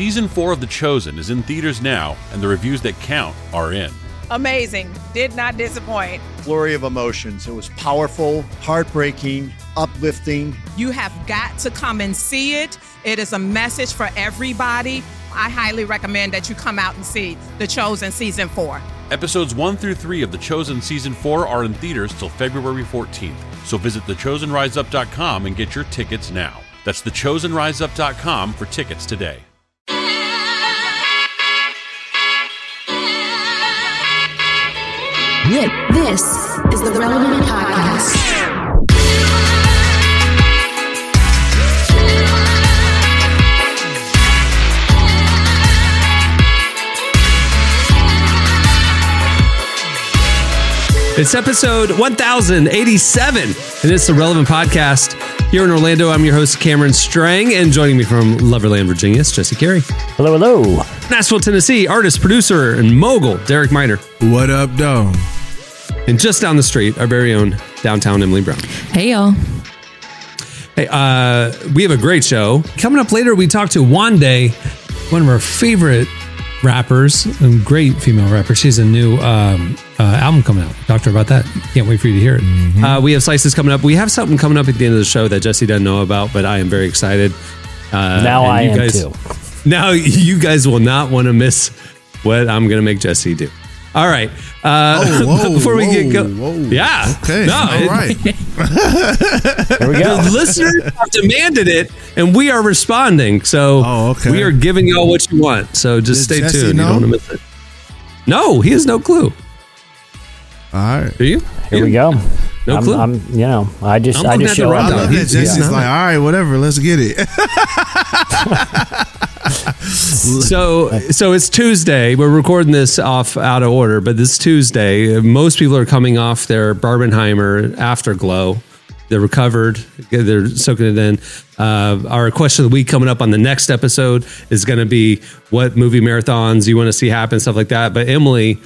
Season 4 of The Chosen is in theaters now, and the reviews that count are in. Amazing. Did not disappoint. Flurry of emotions. It was powerful, heartbreaking, uplifting. You have got to come and see it. It is a message for everybody. I highly recommend that you come out and see The Chosen Season 4. Episodes 1 through 3 of The Chosen Season 4 are in theaters till February 14th, so visit thechosenriseup.com and get your tickets now. That's thechosenriseup.com for tickets today. This is the Relevant Podcast. It's episode 1087, and it's the Relevant Podcast. Here in Orlando, I'm your host, Cameron Strang, and joining me from Loverland, Virginia, is Jesse Carey. Hello, hello. Nashville, Tennessee, artist, producer, and mogul, Derek Minor. What up, dog? And just down the street, our very own downtown Emily Brown. Hey, y'all. Hey, uh, we have a great show. Coming up later, we talk to Wande, one of our favorite rappers, a great female rapper. She's a new um, uh, album coming out. Talk to her about that. Can't wait for you to hear it. Uh, we have slices coming up. We have something coming up at the end of the show that Jesse doesn't know about, but I am very excited. Uh, Now I you am guys, too. Now you guys will not want to miss what I'm going to make Jesse do. All right. Uh, Oh, whoa, before we get whoa, go, whoa. yeah. Okay. No, All it- right. Here we go. the listeners have demanded it, and we are responding. So Oh, okay. we are giving y'all what you want. So just Did stay Jesse tuned. You don't want to miss it. No, he has no clue. All right. Do you? Here we go. No I'm, clue. I'm, you know, I just, I'm I looking just at the show I up. love that He's- Jesse's he's like, all right, whatever, let's get it. So so it's Tuesday. We're recording this off out of order, but this Tuesday, most people are coming off their Barbenheimer afterglow. They're recovered. They're soaking it in. Uh, our question of the week coming up on the next episode is going to be what movie marathons you want to see happen, stuff like that. But Emily,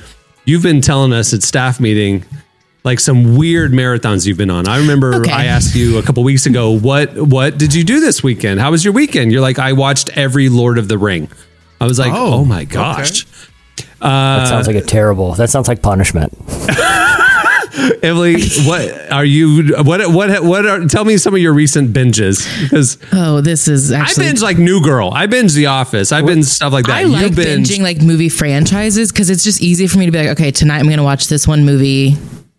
you've been telling us at staff meeting like some weird marathons you've been on. I remember Okay. I asked you a couple weeks ago, what what did you do this weekend? How was your weekend? You're like, I watched every Lord of the Ring. I was like, oh, Oh, my gosh. That uh, sounds like a terrible. That sounds like punishment. Emily, what are you? What what what are? Tell me some of your recent binges because Oh, this is I binge like New Girl. I binge The Office. I binge stuff like that. I like you binge. binging like movie franchises because it's just easy for me to be like, okay, tonight I'm going to watch this one movie.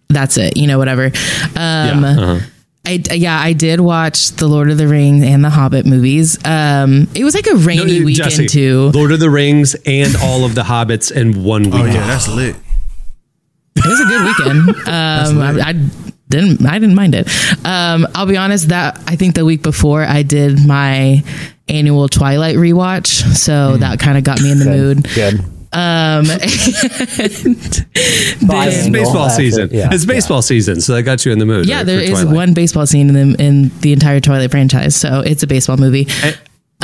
That's it, you know, whatever. Um, Yeah, uh-huh. I yeah, I did watch the Lord of the Rings and the Hobbit movies. Um, it was like a rainy No, weekend Jesse, too. Lord of the Rings and all of the Hobbits in one weekend. yeah, that's lit. It was a good weekend. Um, I, I didn't I didn't mind it. Um, I'll be honest that I think the week before I did my annual Twilight rewatch, so that kind of got me in the mood. Good. Um, and It's baseball season. yeah, it's baseball season, so that got you in the mood. yeah, right, there for is Twilight. one baseball scene in the in the entire Twilight franchise, so it's a baseball movie.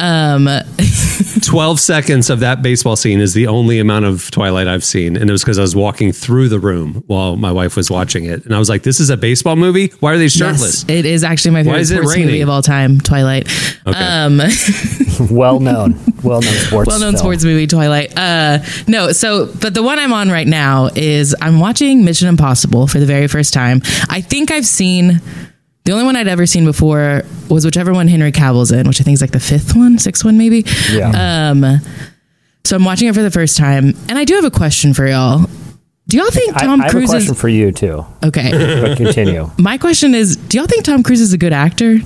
Um, 12 seconds of that baseball scene is the only amount of Twilight I've seen. And it was because I was walking through the room while my wife was watching it. And I was like, this is a baseball movie? Why are they shirtless? yes, it is actually my favorite is it sports movie of all time, Twilight. Okay. Um, Well known. Well known sports. well-known sports movie Twilight. Uh, no, so but the one I'm on right now is I'm watching Mission Impossible for the very first time. I think I've seen the only one I'd ever seen before was whichever one Henry Cavill's in, which I think is like the fifth one, sixth one maybe. Yeah. Um, so I'm watching it for the first time, and I do have a question for y'all. Do y'all think Tom I, Tom I have a Cruise question is for you too. okay? But continue. My question is, do y'all think Tom Cruise is a good actor?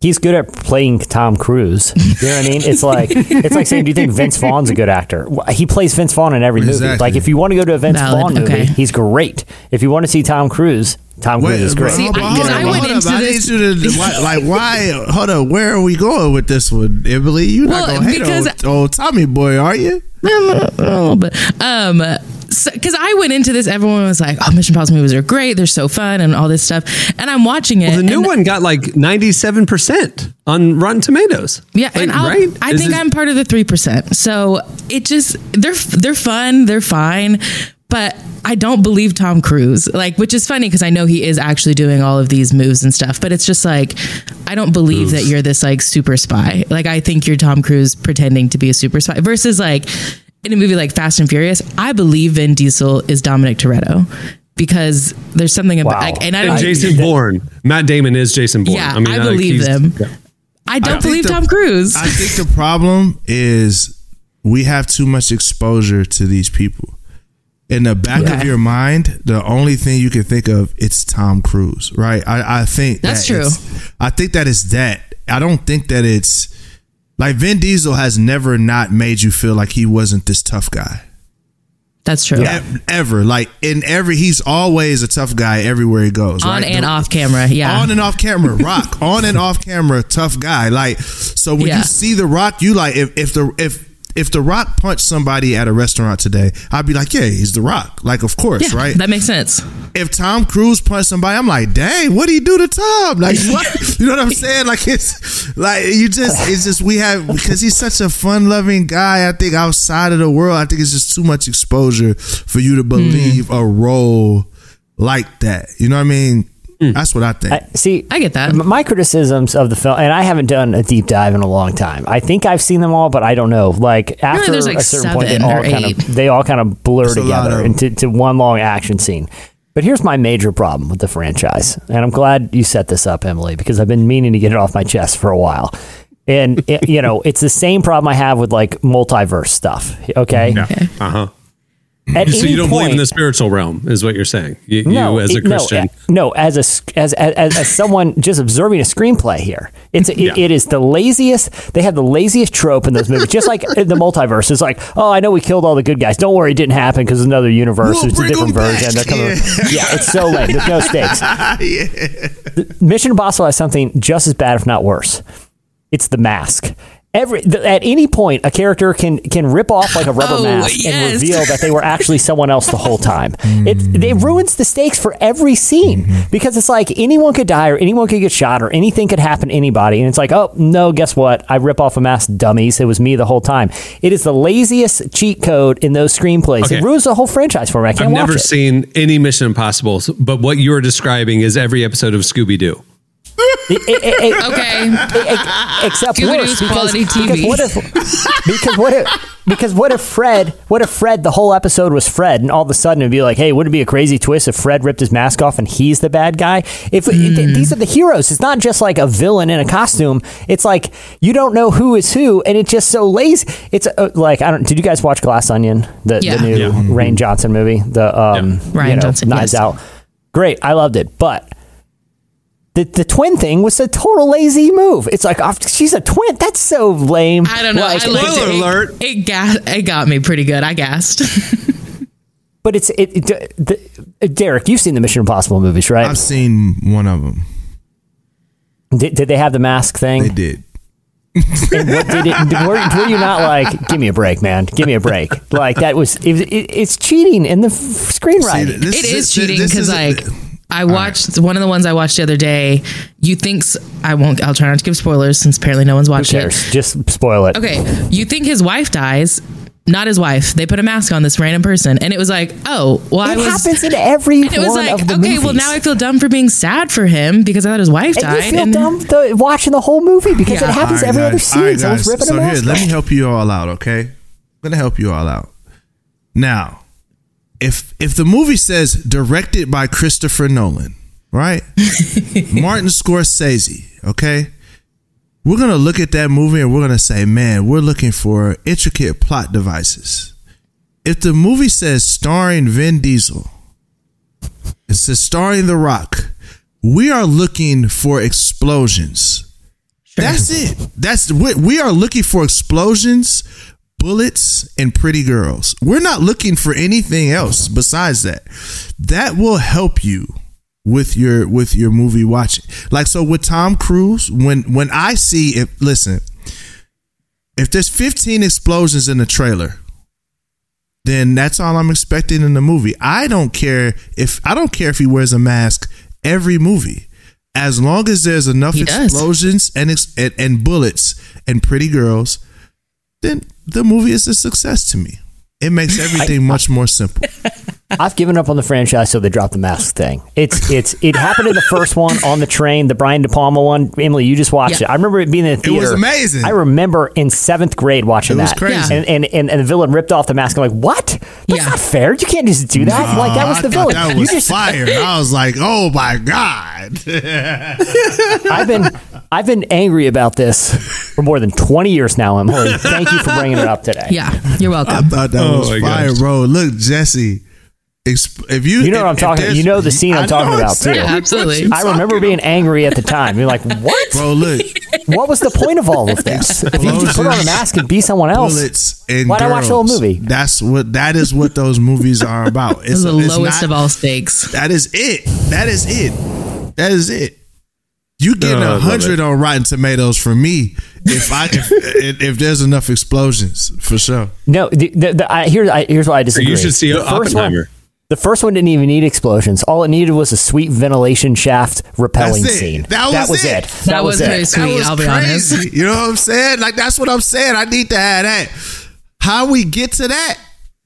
He's good at playing Tom Cruise. You know what I mean? It's like it's like saying, do you think Vince Vaughn's a good actor? He plays Vince Vaughn in every movie. Like if you want to go to a Vince Valid, Vaughn movie, okay. he's great. If you want to see Tom Cruise, Tom Cruise is great. See, hold I- hold I went hold up. into I this- need you to why, like why? Hold up, where are we going with this one, Emily? You're not Well, gonna hate because- on old Tommy boy, are you? a little bit. Um, because I went into this, everyone was like, "Oh, Mission Impossible movies are great. They're so fun and all this stuff." And I'm watching it. Well, the new one got like 97% on Rotten Tomatoes. Yeah, Like, and I'll, right? I Is think it- I'm part of the three percent. So it just they're they're fun, they're fine, but I don't believe Tom Cruise. Like, which is funny because I know he is actually doing all of these moves and stuff. But it's just like I don't believe that you're this like super spy. Like, I think you're Tom Cruise pretending to be a super spy versus like in a movie like Fast and Furious. I believe Vin Diesel is Dominic Toretto because there's something about Wow. like, and I And don't. Jason Bourne. Matt Damon is Jason Bourne. yeah, I, like, believe he's- them. yeah. I don't think believe the- Tom Cruise. I think the problem is we have too much exposure to these people. In the back of your mind, the only thing you can think of it's Tom Cruise, right? I, I think That's that true. I think that it's that. I don't think that it's like Vin Diesel has never not made you feel like he wasn't this tough guy. That's true. E- Ever. Like in every he's always a tough guy everywhere he goes. On right? and The- off camera, yeah. on and off camera, Rock. on and off camera, tough guy. Like so, when Yeah. you see the Rock, you like if if the if if the Rock punched somebody at a restaurant today, I'd be like, yeah, he's the Rock. Like, of course, yeah, right? that makes sense. if Tom Cruise punched somebody, I'm like, dang, what do you do to Tom? Like, what? You know what I'm saying? Like, it's like you just, it's just we have because he's such a fun loving guy. I think outside of the world, I think it's just too much exposure for you to hmm. believe a role like that. You know what I mean? That's what I think. I, see, I get that. My criticisms of the film, and I haven't done a deep dive in a long time. I think I've seen them all, but I don't know. Like after there's like a certain point, they all or kind of they all kind of blur There's together of 'em. into to one long action scene. But here's my major problem with the franchise, and I'm glad you set this up, Emily, because I've been meaning to get it off my chest for a while. And it, you know, it's the same problem I have with like multiverse stuff. Okay, Uh huh. At So any you don't believe in the spiritual realm, is what you're saying? You, no, you as a it- no, Christian. uh, No, as a s- as as, as, as someone just observing a screenplay here, it's it, Yeah. it is the laziest. They have the laziest trope in those movies, just like in the multiverse. It's like, oh, I know we killed all the good guys. Don't worry, it didn't happen because another universe. We'll it's a different version. They're coming. Yeah. Yeah. it's so lame. There's no stakes. Mission Impossible has something just as bad, if not worse. It's the mask. Every th- at any point, a character can can rip off like a rubber Oh, mask and reveal that they were actually someone else the whole time. It hmm. it ruins the stakes for every scene hmm. because it's like anyone could die or anyone could get shot or anything could happen to anybody, and it's like, oh no, guess what? I rip off a mask, dummies. It was me the whole time. It is the laziest cheat code in those screenplays. Okay. It ruins the whole franchise for me. I watch never it. seen any Mission Impossible, but what you are describing is every episode of Scooby Doo. It- it- it- it- Okay. except Scooby-Doo's worse because, quality because TV. what if because what if because what if Fred what if Fred the whole episode was Fred and all of a sudden it'd be like hey wouldn't it be a crazy twist if Fred ripped his mask off and he's the bad guy if th- these are the heroes it's not just like a villain in a costume it's like you don't know who is who and it's just so lazy it's uh, like I don't did you guys watch Glass Onion the, Yeah. the new Yeah. Rian Johnson movie the um Rian you know, Johnson, Knives yes. Out great I loved it but the, the twin thing was a total lazy move. It's like oh, she's a twin. That's so lame. I don't know. Like, I Spoiler it. alert. It, it got it got me pretty good. I gassed. but it's it, it the, Derek. You've seen the Mission Impossible movies, right? I've seen one of them. Did, did they have the mask thing? They did. And what did it? Were, were you not like, give me a break, man? Give me a break. Like that was it, it, it's cheating in the f- screenwriting. this- it this- is cheating because is- like I watched one of the ones I watched the other day. You think I won't? I'll try not to give spoilers since apparently no one's Who watched it. Just spoil it. Okay, you think his wife dies? Not his wife. They put a mask on this random person, and it was like, oh, well, I It was. happens in every and it was like, of the okay, movies. well, now I feel dumb for being sad for him because I thought his wife and died. you feel and dumb the, watching the whole movie because Yeah. it happens All right, every other guys. scene. All right, Someone's guys. ripping so a mask. here, let me help you all out, okay? I'm gonna help you all out. Now, if if the movie says directed by Christopher Nolan, right? Martin Scorsese, okay? We're gonna look at that movie and we're gonna say, man, we're looking for intricate plot devices. If the movie says starring Vin Diesel, it says starring The Rock, we are looking for explosions. That's it. That's we, we are looking for explosions, bullets, and pretty girls. We're not looking for anything else besides that. That will help you with your with your movie watching. Like so with Tom Cruise, when when I see it, listen, if there's 15 explosions in the trailer, then that's all I'm expecting in the movie. I don't care if I don't care if he wears a mask every movie. As long as there's enough He explosions and, ex- and and bullets and pretty girls, then the movie is a success to me. It makes everything much more simple. I've given up on the franchise, so they dropped the mask thing. It's it's it happened in the first one on the train, the Brian De Palma one. Emily, you just watched Yeah. it. I remember it being in the It was theater. amazing. I remember in seventh grade watching It was that. crazy. And, and and and the villain ripped off the mask. I'm like, what? That's Yeah. not fair. You can't just do that. like that was I the villain. That you was just fire. I was like, oh my god. I've been I've been angry about this for more than 20 years now, Emily. Thank you for bringing it up today. Yeah, you're welcome. I thought that Oh was fire, gosh. bro. Look, Jesse. Exp- If you, You know if- what I'm talking. there's- You know the scene I I'm talking about too. Yeah, absolutely. I remember talking being angry at the time. You're like, what? Bro, look, What was the point of all of this? If you just put on a mask and be someone else, bullets and Why'd I watch the whole movie? That's what that is what those movies are about. It's the it's lowest not- of all stakes. That is it. That is it. That is it. You getting a I a hundred on Rotten Tomatoes from me if I if, if, if there's enough explosions for sure. no. The, the, the, I, here, I, here's why I disagree. You should see the first Oppenheimer. One, the first one didn't even need explosions. All it needed was a sweet ventilation shaft repelling That's it. scene. That was it. That was very it. sweet. That was I'll be crazy. honest. You know what I'm saying? Like that's what I'm saying. I need to add that. How we get to that?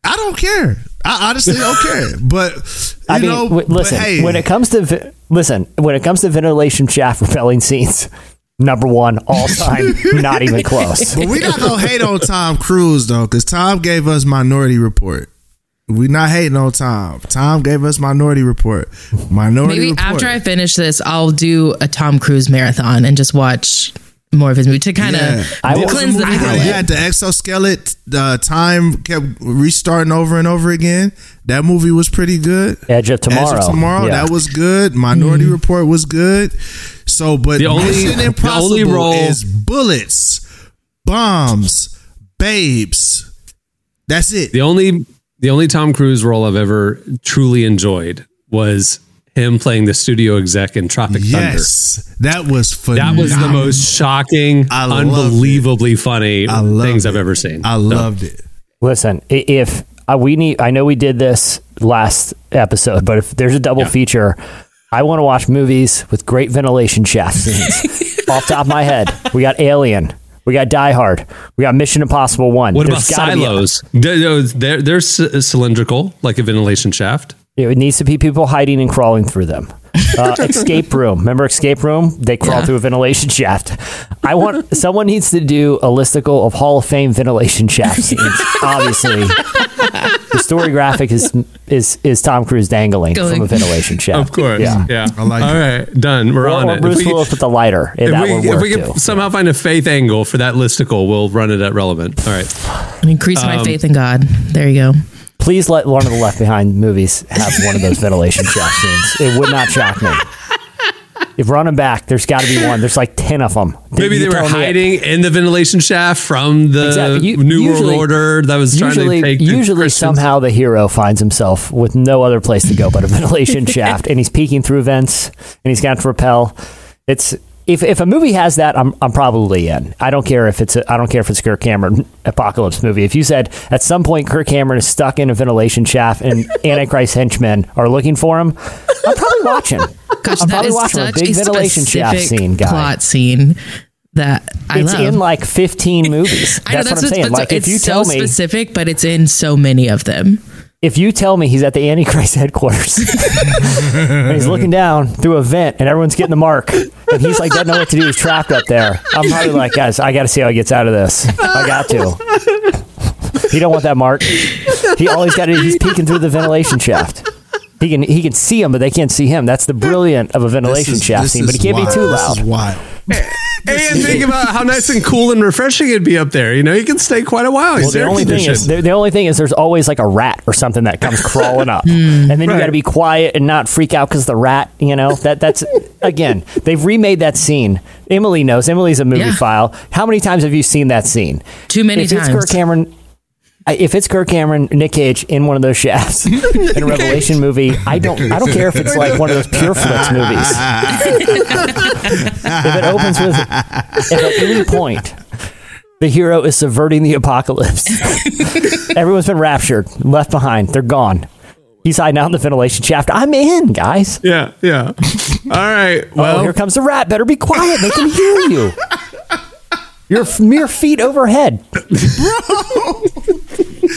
I don't care. I honestly don't care. But you I mean, know, w- but listen. hey, when it comes to vi- listen, when it comes to ventilation shaft repelling scenes, number one all time, not even close. But we not gonna hate on Tom Cruise though, because Tom gave us Minority Report. We not hating on Tom. Tom gave us Minority Report. Minority Maybe Report. after I finish this, I'll do a Tom Cruise marathon and just watch more of his movie to kind of Yeah. I will- cleanse the Movie where palate. they had the exoskeleton. The time kept restarting over and over again. That movie was pretty good. Edge of Tomorrow. Edge of Tomorrow. Yeah. That was good. Minority mm. Report was good. So, but The only- Mission the Impossible only role- is bullets, bombs, babes. That's it. The only the only Tom Cruise role I've ever truly enjoyed was him playing the studio exec in Tropic Thunder. yes, that was Thunder. That was the most shocking, I unbelievably funny I things it. I've ever seen. I So, loved it. Listen, if uh, we need, I know we did this last episode, but if there's a double Yeah. feature, I want to watch movies with great ventilation shaft scenes. Off top of my head, we got Alien, we got Die Hard, we got Mission Impossible One. What about There's gotta a- silos? They're, they're, they're c- cylindrical, like a ventilation shaft. it needs to be people hiding and crawling through them. Uh, escape room. Remember escape room? They crawl Yeah. through a ventilation shaft. I want someone needs to do a listicle of Hall of Fame ventilation shaft scenes. Obviously, the story graphic is is is Tom Cruise dangling Going- from a ventilation shaft. Of course. Yeah. Yeah. I like All it. right. Done. We're Or, on or it. Bruce if we, Willis with the lighter. if that we, would if work we too. can somehow find a faith angle for that listicle, we'll run it at relevant. All right. And increase my Um, faith in God. There you go. Please let one of the Left Behind movies have one of those ventilation shaft scenes. It would not shock me. If running back, there's got to be one. There's like ten of them. Maybe they were hiding in the ventilation shaft from the Exactly. You- New usually- World Order that was trying usually, to take. usually Christians. somehow the hero finds himself with no other place to go but a ventilation shaft, and he's peeking through vents, and he's got to repel. It's if if a movie has that, I'm I'm probably in. I don't care if it's a, I don't care if it's Kirk Cameron apocalypse movie. If you said at some point Kirk Cameron is stuck in a ventilation shaft and Antichrist henchmen are looking for him, I'm probably watching. Gosh, I'm that probably is watching a such big a ventilation shaft scene, guy. plot scene that I it's love. in like 15 movies. I know That's, what I'm saying. Like if you so tell me specific, but it's in so many of them. if you tell me he's at the Antichrist headquarters and he's looking down through a vent and everyone's getting the mark and he's like doesn't know what to do, he's trapped up there. I'm probably like, guys, I got to see how he gets out of this. I got to. He don't want that mark. He always got it. He's peeking through the ventilation shaft. He can he can see him, but they can't see him. That's the brilliant of a ventilation is- shaft scene. But is he can't wild. be too This loud. is wild. And think about how nice and cool and refreshing it'd be up there. You know, you can stay quite a while. Well, the only thing is, the, the only thing is, there's always like a rat or something that comes crawling up, hmm. and then you got to be quiet and not freak out because the rat. You know that that's again, they've remade that scene. Emily knows. Emily's a movie Yeah. file. How many times have you seen that scene? Too many if it's times. Kirk Cameron. If it's Kirk Cameron, Nick Cage in one of those shafts in a Revelation movie, I don't. I don't care if it's like one of those Pure Flix movies. if it opens with, if at any point the hero is subverting the apocalypse, everyone's been raptured, left behind, they're gone. He's hiding out in the ventilation shaft. I'm in, guys. yeah, yeah. All right. Oh, well, oh, here comes the rat. Better be quiet. They can hear you. You're f- mere feet overhead.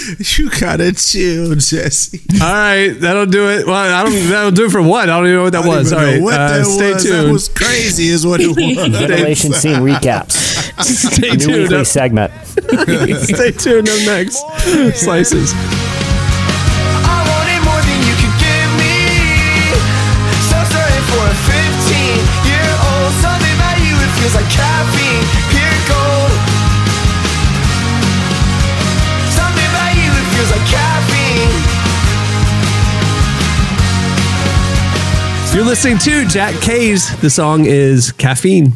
You gotta chill, Jesse. All right, that'll do it. Well, I don't. That'll do it for what? I don't even know what that was. even All know right, what uh, that stay was. tuned. That was crazy, is what it was. Ventilation scene recaps. stay New tuned. weekly Up, segment. stay tuned. Up next, slices. Listening to Jack K's. The song is Caffeine.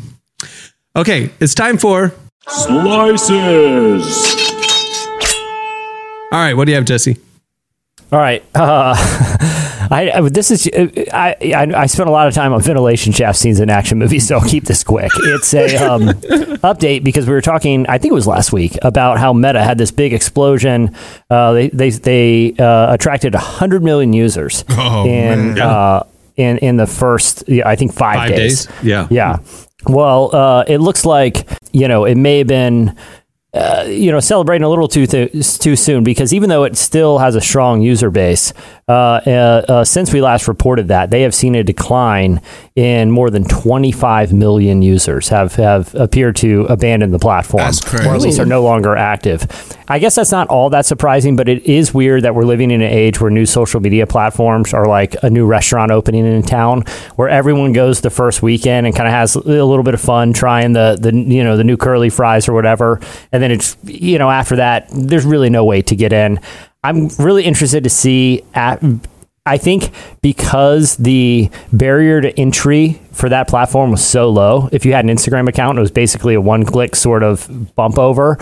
Okay, it's time for. Slices. All right, what do you have, Jesse? All right. Uh, I, I this is I, I I spent a lot of time on ventilation shaft scenes in action movies, so I'll keep this quick. It's a um, update because we were talking, I think it was last week, about how Meta had this big explosion. Uh, they they they uh, attracted hundred million users Oh, in man. In in the first, I think five, Five days? Yeah. yeah. Well, uh, it looks like you know it may have been uh, you know, celebrating a little too th- too soon because even though it still has a strong user base, uh, uh, uh, since we last reported that, they have seen a decline in more than 25 million users have have appeared to abandon the platform, That's crazy. or at least are no longer active. I guess that's not all that surprising, but it is weird that we're living in an age where new social media platforms are like a new restaurant opening in town, where everyone goes the first weekend and kind of has a little bit of fun trying the the you know the new curly fries or whatever, and then it's you know after that there's really no way to get in. I'm really interested to see at. I think because the barrier to entry for that platform was so low, if you had an Instagram account, it was basically a one click sort of bump over.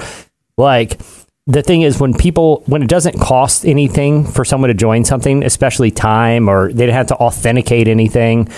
Like, the thing is, when people, when it doesn't cost anything for someone to join something, especially time or they don't have to authenticate anything,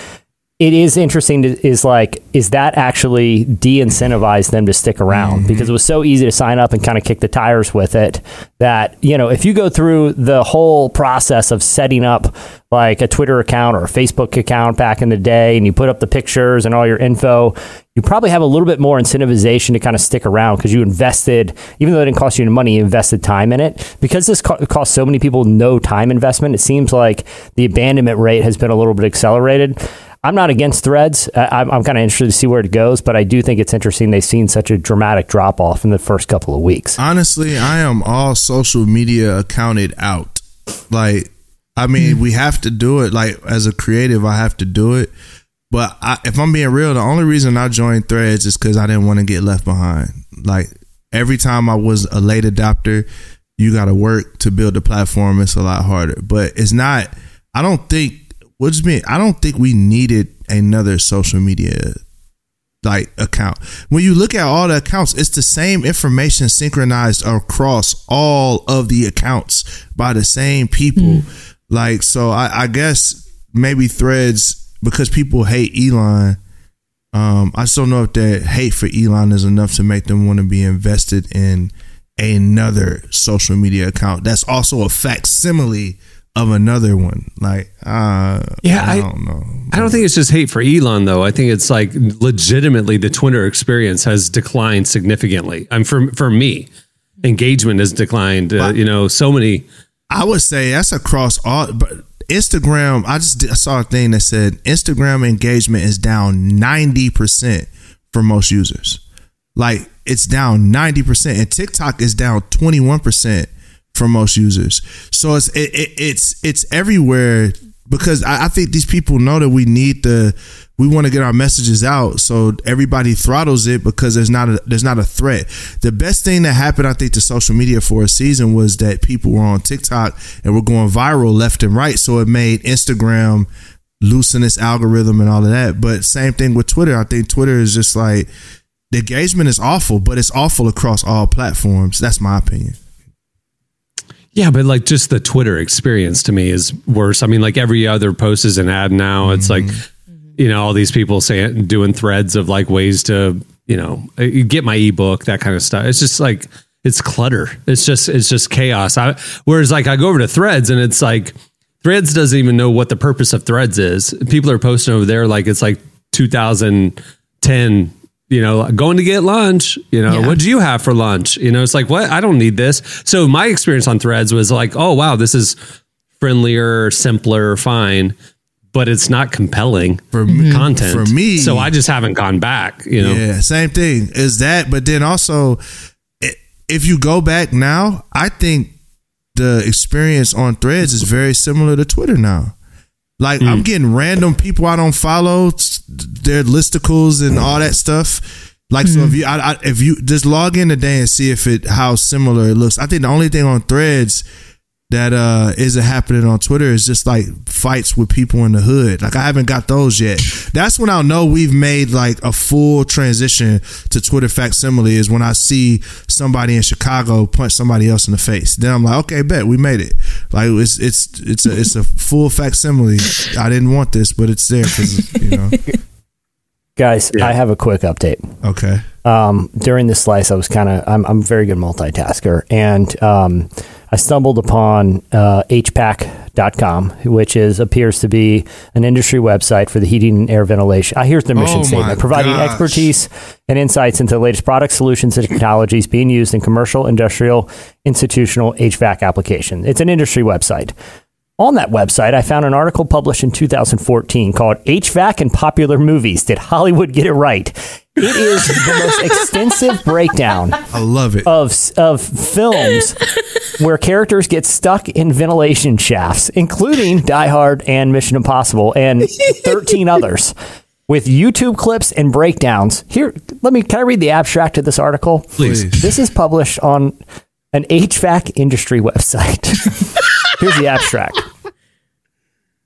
it is interesting to, is like is that actually de-incentivize them to stick around? Mm-hmm. Because it was so easy to sign up and kind of kick the tires with it that you know if you go through the whole process of setting up like a twitter account or a facebook account back in the day and you put up the pictures and all your info you probably have a little bit more incentivization to kind of stick around because you invested even though it didn't cost you any money you invested time in it. Because this co- costs so many people no time investment it seems like the abandonment rate has been a little bit accelerated I'm not against threads. I- I'm, I'm kind of interested to see where it goes, but I do think it's interesting they've seen such a dramatic drop off in the first couple of weeks. Honestly, I am all social media accounted out. Like, I mean, hmm. we have to do it. Like, as a creative, I have to do it. But I, if I'm being real, the only reason I joined Threads is because I didn't want to get left behind. Like, every time I was a late adopter, you got to work to build the platform. It's a lot harder. But it's not, I don't think, what's me, I don't think we needed another social media like account. When you look at all the accounts, it's the same information synchronized across all of the accounts by the same people. Like, so I, I guess maybe threads because people hate Elon. Um, I just don't know if that hate for Elon is enough to make them want to be invested in another social media account that's also a facsimile of another one. Like, uh, Yeah, I I- don't know. I don't think it's just hate for Elon though. I think it's like legitimately the Twitter experience has declined significantly. I'm for for me, engagement has declined. Uh, you know, so many. I would say that's across all, but Instagram. I just I saw a thing that said Instagram engagement is down ninety percent for most users. Like it's down ninety percent, and TikTok is down twenty one percent for most users. So it's it, it, it's it's everywhere because I, I think these people know that we need the we want to get our messages out so everybody throttles it because there's not a there's not a threat. The best thing that happened i think to social media for a season was that people were on tiktok and were going viral left and right. So it made instagram loosen its algorithm and all of that. But same thing with twitter. I think twitter is just like the engagement is awful but it's awful across all platforms. That's my opinion Yeah, but like just the Twitter experience to me is worse. I mean, like every other post is an ad now. It's like, you know, all these people saying doing threads of like ways to, you know, uh, get my ebook, that kind of stuff. It's just like it's clutter. It's just it's just chaos. I, whereas like I go over to Threads and it's like Threads doesn't even know what the purpose of Threads is. People are posting over there like it's like 2010 you know, going to get lunch. You know, Yeah. what do you have for lunch? You know, it's like, what? I don't need this. So my experience on Threads was like, oh wow, this is friendlier, simpler, fine, but it's not compelling For me- mm-hmm. content for me- So I just haven't gone back. You know, Yeah, same thing is that. But then also, if you go back now, I think the experience on Threads is very similar to Twitter now. Like Hmm. I'm getting random people I don't follow, their listicles and all that stuff. Like so, Hmm. if you I, I, if you just log in today and see if it how similar it looks. I think the only thing on Threads that uh isn't happening on Twitter is just like fights with people in the hood. Like I haven't got those yet. That's when I'll know we've made like a full transition to Twitter facsimile is when I see somebody in Chicago punch somebody else in the face. Then I'm like, okay, bet we made it. Like it's it's it's a it's a full facsimile. I didn't want this, but it's there because you know. Guys, I have a quick update. Okay. um, during this slice, I was kind of I'm, I'm a very good multitasker, and um, I stumbled upon uh, HPAC.com, which is appears to be an industry website for the heating and air ventilation. Uh, here's their mission Oh statement: providing gosh. expertise and insights into the latest products, solutions, and technologies being used in commercial, industrial, institutional HVAC application. It's an industry website. On that website, I found an article published in 2014 called HVAC and Popular Movies. Did Hollywood get it right? It is the most extensive breakdown I love it. of, of films where characters get stuck in ventilation shafts, including Die Hard and Mission Impossible and 13 others. With YouTube clips and breakdowns. Here, let me, can I read the abstract of this article? Please. This is published on an HVAC industry website. Here's the abstract.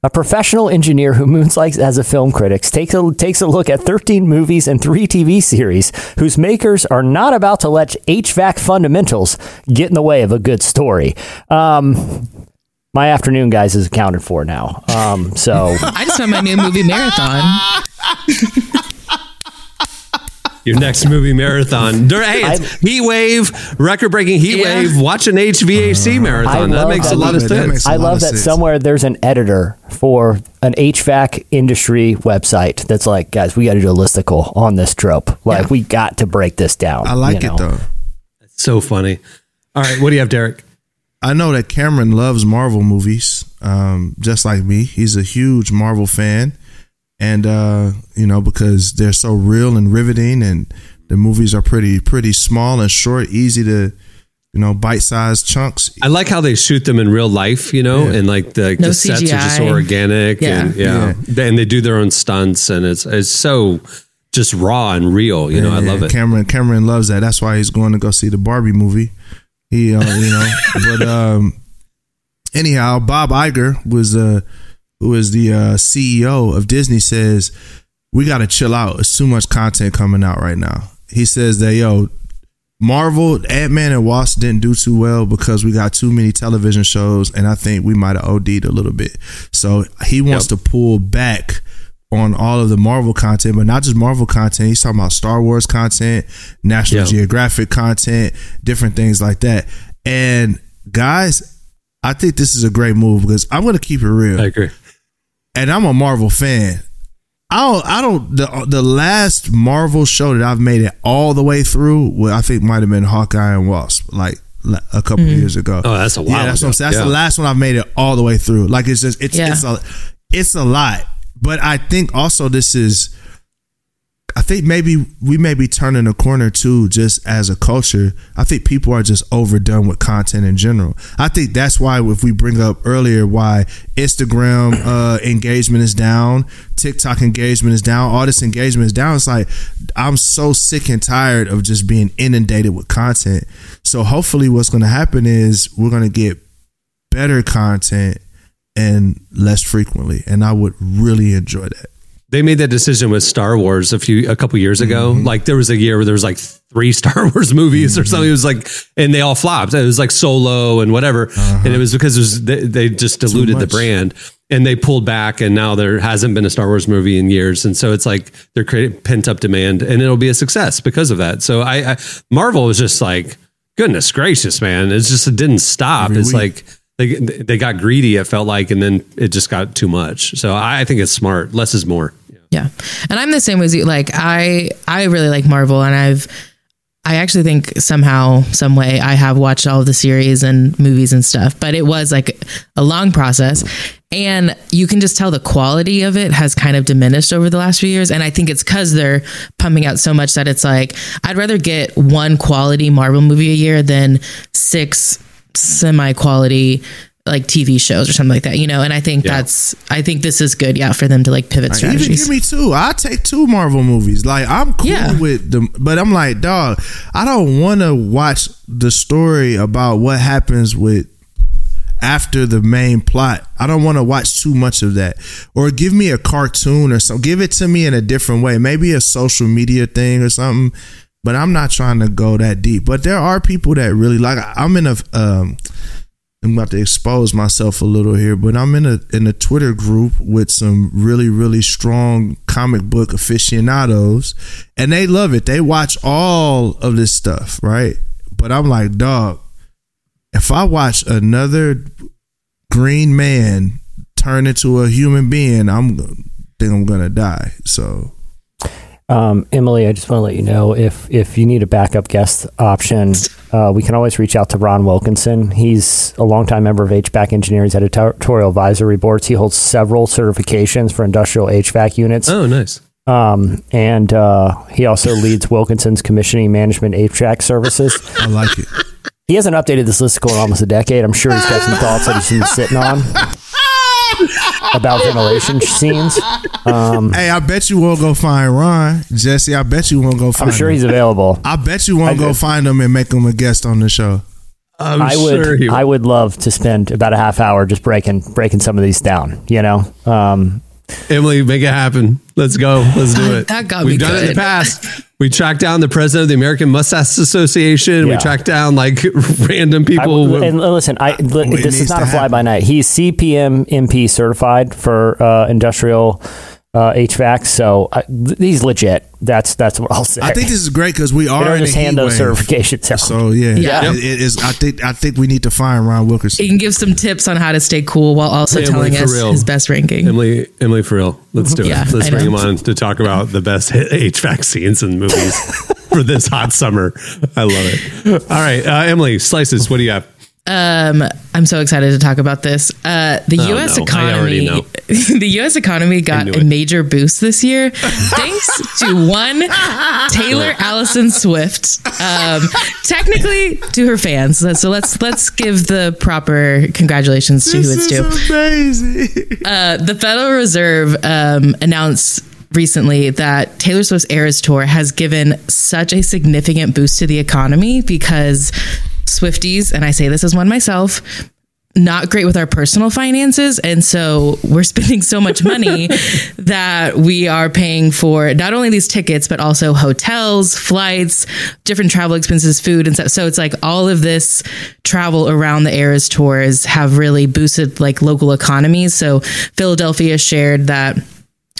A professional engineer who moonlights as a film critic takes a, takes a look at 13 movies and three TV series whose makers are not about to let HVAC fundamentals get in the way of a good story. Um, my afternoon, guys, is accounted for now. Um, so I just found my new movie marathon. Your next movie marathon. Dur- Hey, it's Heat Wave, record breaking Heat Yeah. Wave. Watch an HVAC marathon. That love makes a that. lot of sense. makes a I lot love that sense. somewhere there's an editor for an HVAC industry website that's like, guys, we got to do a listicle on this trope. Like, Yeah. we got to break this down. I like you it know? though. so funny. All right, what do you have, Derek? I know that Cameron loves Marvel movies, um, just like me. He's a huge Marvel fan, and uh, you know because they're so real and riveting, and the movies are pretty pretty small and short, easy to you know bite sized chunks. I like how they shoot them in real life, you know, Yeah. and like the, No the sets are just CGI. organic, Yeah. and yeah, and they do their own stunts, and it's it's so just raw and real. You know, I Yeah, love it. Cameron Cameron loves that. That's why he's going to go see the Barbie movie. He, uh, you know, but um, anyhow, Bob Iger was uh, who is the uh, CEO of Disney says we got to chill out. It's too much content coming out right now. He says that yo, Marvel, Ant Man and Wasp didn't do too well because we got too many television shows, and I think we might have OD'd a little bit. So he wants to pull back on all of the Marvel content, but not just Marvel content. He's talking about Star Wars content, National Yeah. Geographic content, different things like that. And guys, I think this is a great move because I'm going to keep it real I agree. And I'm a Marvel fan. I don't. I don't. The the last Marvel show that I've made it all the way through, well, I think might have been Hawkeye and Wasp, like a couple mm-hmm. years ago. Oh, that's a while Yeah, that's what I'm saying. That's Yeah. the last one I've made it all the way through. Like it's just it's Yeah. it's a it's a lot. But I think also this is. I think maybe we may be turning a corner too, just as a culture. I think people are just overdone with content in general. I think that's why, if we bring up earlier, why Instagram uh, engagement is down, TikTok engagement is down, all this engagement is down. It's like I'm so sick and tired of just being inundated with content. So hopefully, what's going to happen is we're going to get better content and less frequently, and I would really enjoy that. They made that decision with Star Wars a few a couple years ago. Mm-hmm. Like there was a year where there was like three Star Wars movies or something. It was like, and they all flopped. It was like Solo and whatever, and it was because it was they, they just diluted the Uh-huh. brand and they pulled back. And now there hasn't been a Star Wars movie in years, and so it's like they're creating pent up demand, and it'll be a success because of that. So I, I Marvel was just like, goodness gracious, man! It's just it didn't stop. Every it's week. like. They, they got greedy. It felt like, and then it just got too much. So I, think it's smart. Less is more. Yeah. And I'm the same as you. Like I I really like Marvel and I've I actually think somehow, some way I have watched all the series and movies and stuff, but it was like a long process. And you can just tell the quality of it has kind of diminished over the last few years. And I think it's because they're pumping out so much that it's like, I'd rather get one quality Marvel movie a year than six semi quality like TV shows or something like that, you know? And I think that's, I think this is good, yeah, for them to like pivot Even strategies. give me two. I take two Marvel movies. Like I'm cool Yeah. with them, but I'm like, dog. I don't want to watch the story about what happens with after the main plot. I don't want to watch too much of that. Or give me a cartoon or something. Give it to me in a different way. Maybe a social media thing or something. But I'm not trying to go that deep. But there are people that really like. I'm in a. Um, I'm about to expose myself a little here, but I'm in a in a Twitter group with some really really strong comic book aficionados, and they love it. They watch all of this stuff, right? But I'm like, dog, if I watch another Green Man turn into a human being, I'm think I'm gonna die. So Um, Emily, I just want to let you know if if you need a backup guest option, uh, we can always reach out to Ron Wilkinson. He's a longtime member of HPAC Engineering's editorial advisory boards. He holds several certifications for industrial HVAC units. Oh, nice. Um, and uh, he also leads Wilkinson's commissioning management HVAC services. I like it. He hasn't updated this list in almost a decade. I'm sure he's got some thoughts that he's been sitting on about ventilation scenes. Um, Hey, I bet you won't go find Ron, Jesse. I bet you won't go find. Him. I'm sure him. he's available. I bet you won't I go did. find him and make him a guest on the show. I'm I would sure he I would love to spend about a half hour just breaking breaking some of these down. You know, um, Emily, make it happen. Let's go. Let's do it. That got We've me done it in the past. We tracked down the president of the American Mustache Association. We Yeah. tracked down like random I, people. and listen, I, li- it this is not to a fly by night. He's CPM MP certified for uh, industrial uh, HVAC, so uh, th- he's legit. That's that's what I'll say. I think this is great because we are don't in a just hand heat those certifications out. So yeah, Yeah. It, it is. I think I think we need to find Ron Wilkerson. He can give some tips on how to stay cool while also Emily, telling for us real. his best ranking. Emily, Emily, for real. Let's do it. Yeah, Let's I bring know. him on to talk about the best HVAC scenes in movies for this hot summer. I love it. All right, uh, Emily, slices. What do you have? Um, I'm so excited to talk about this. Uh, the Oh, U.S. no. I already economy, know. the U.S. economy got a major boost this year thanks to one Taylor Allison Swift. Um, technically, to her fans. So let's let's give the proper congratulations to who it's to. amazing. Uh, the Federal Reserve um, announced recently that Taylor Swift's Eras Tour has given such a significant boost to the economy because Swifties, and I say this as one myself, not great with our personal finances. And so we're spending so much money that we are paying for not only these tickets, but also hotels, flights, different travel expenses, food, and stuff. So it's like all of this travel around the Eras tours have really boosted like local economies. So Philadelphia shared that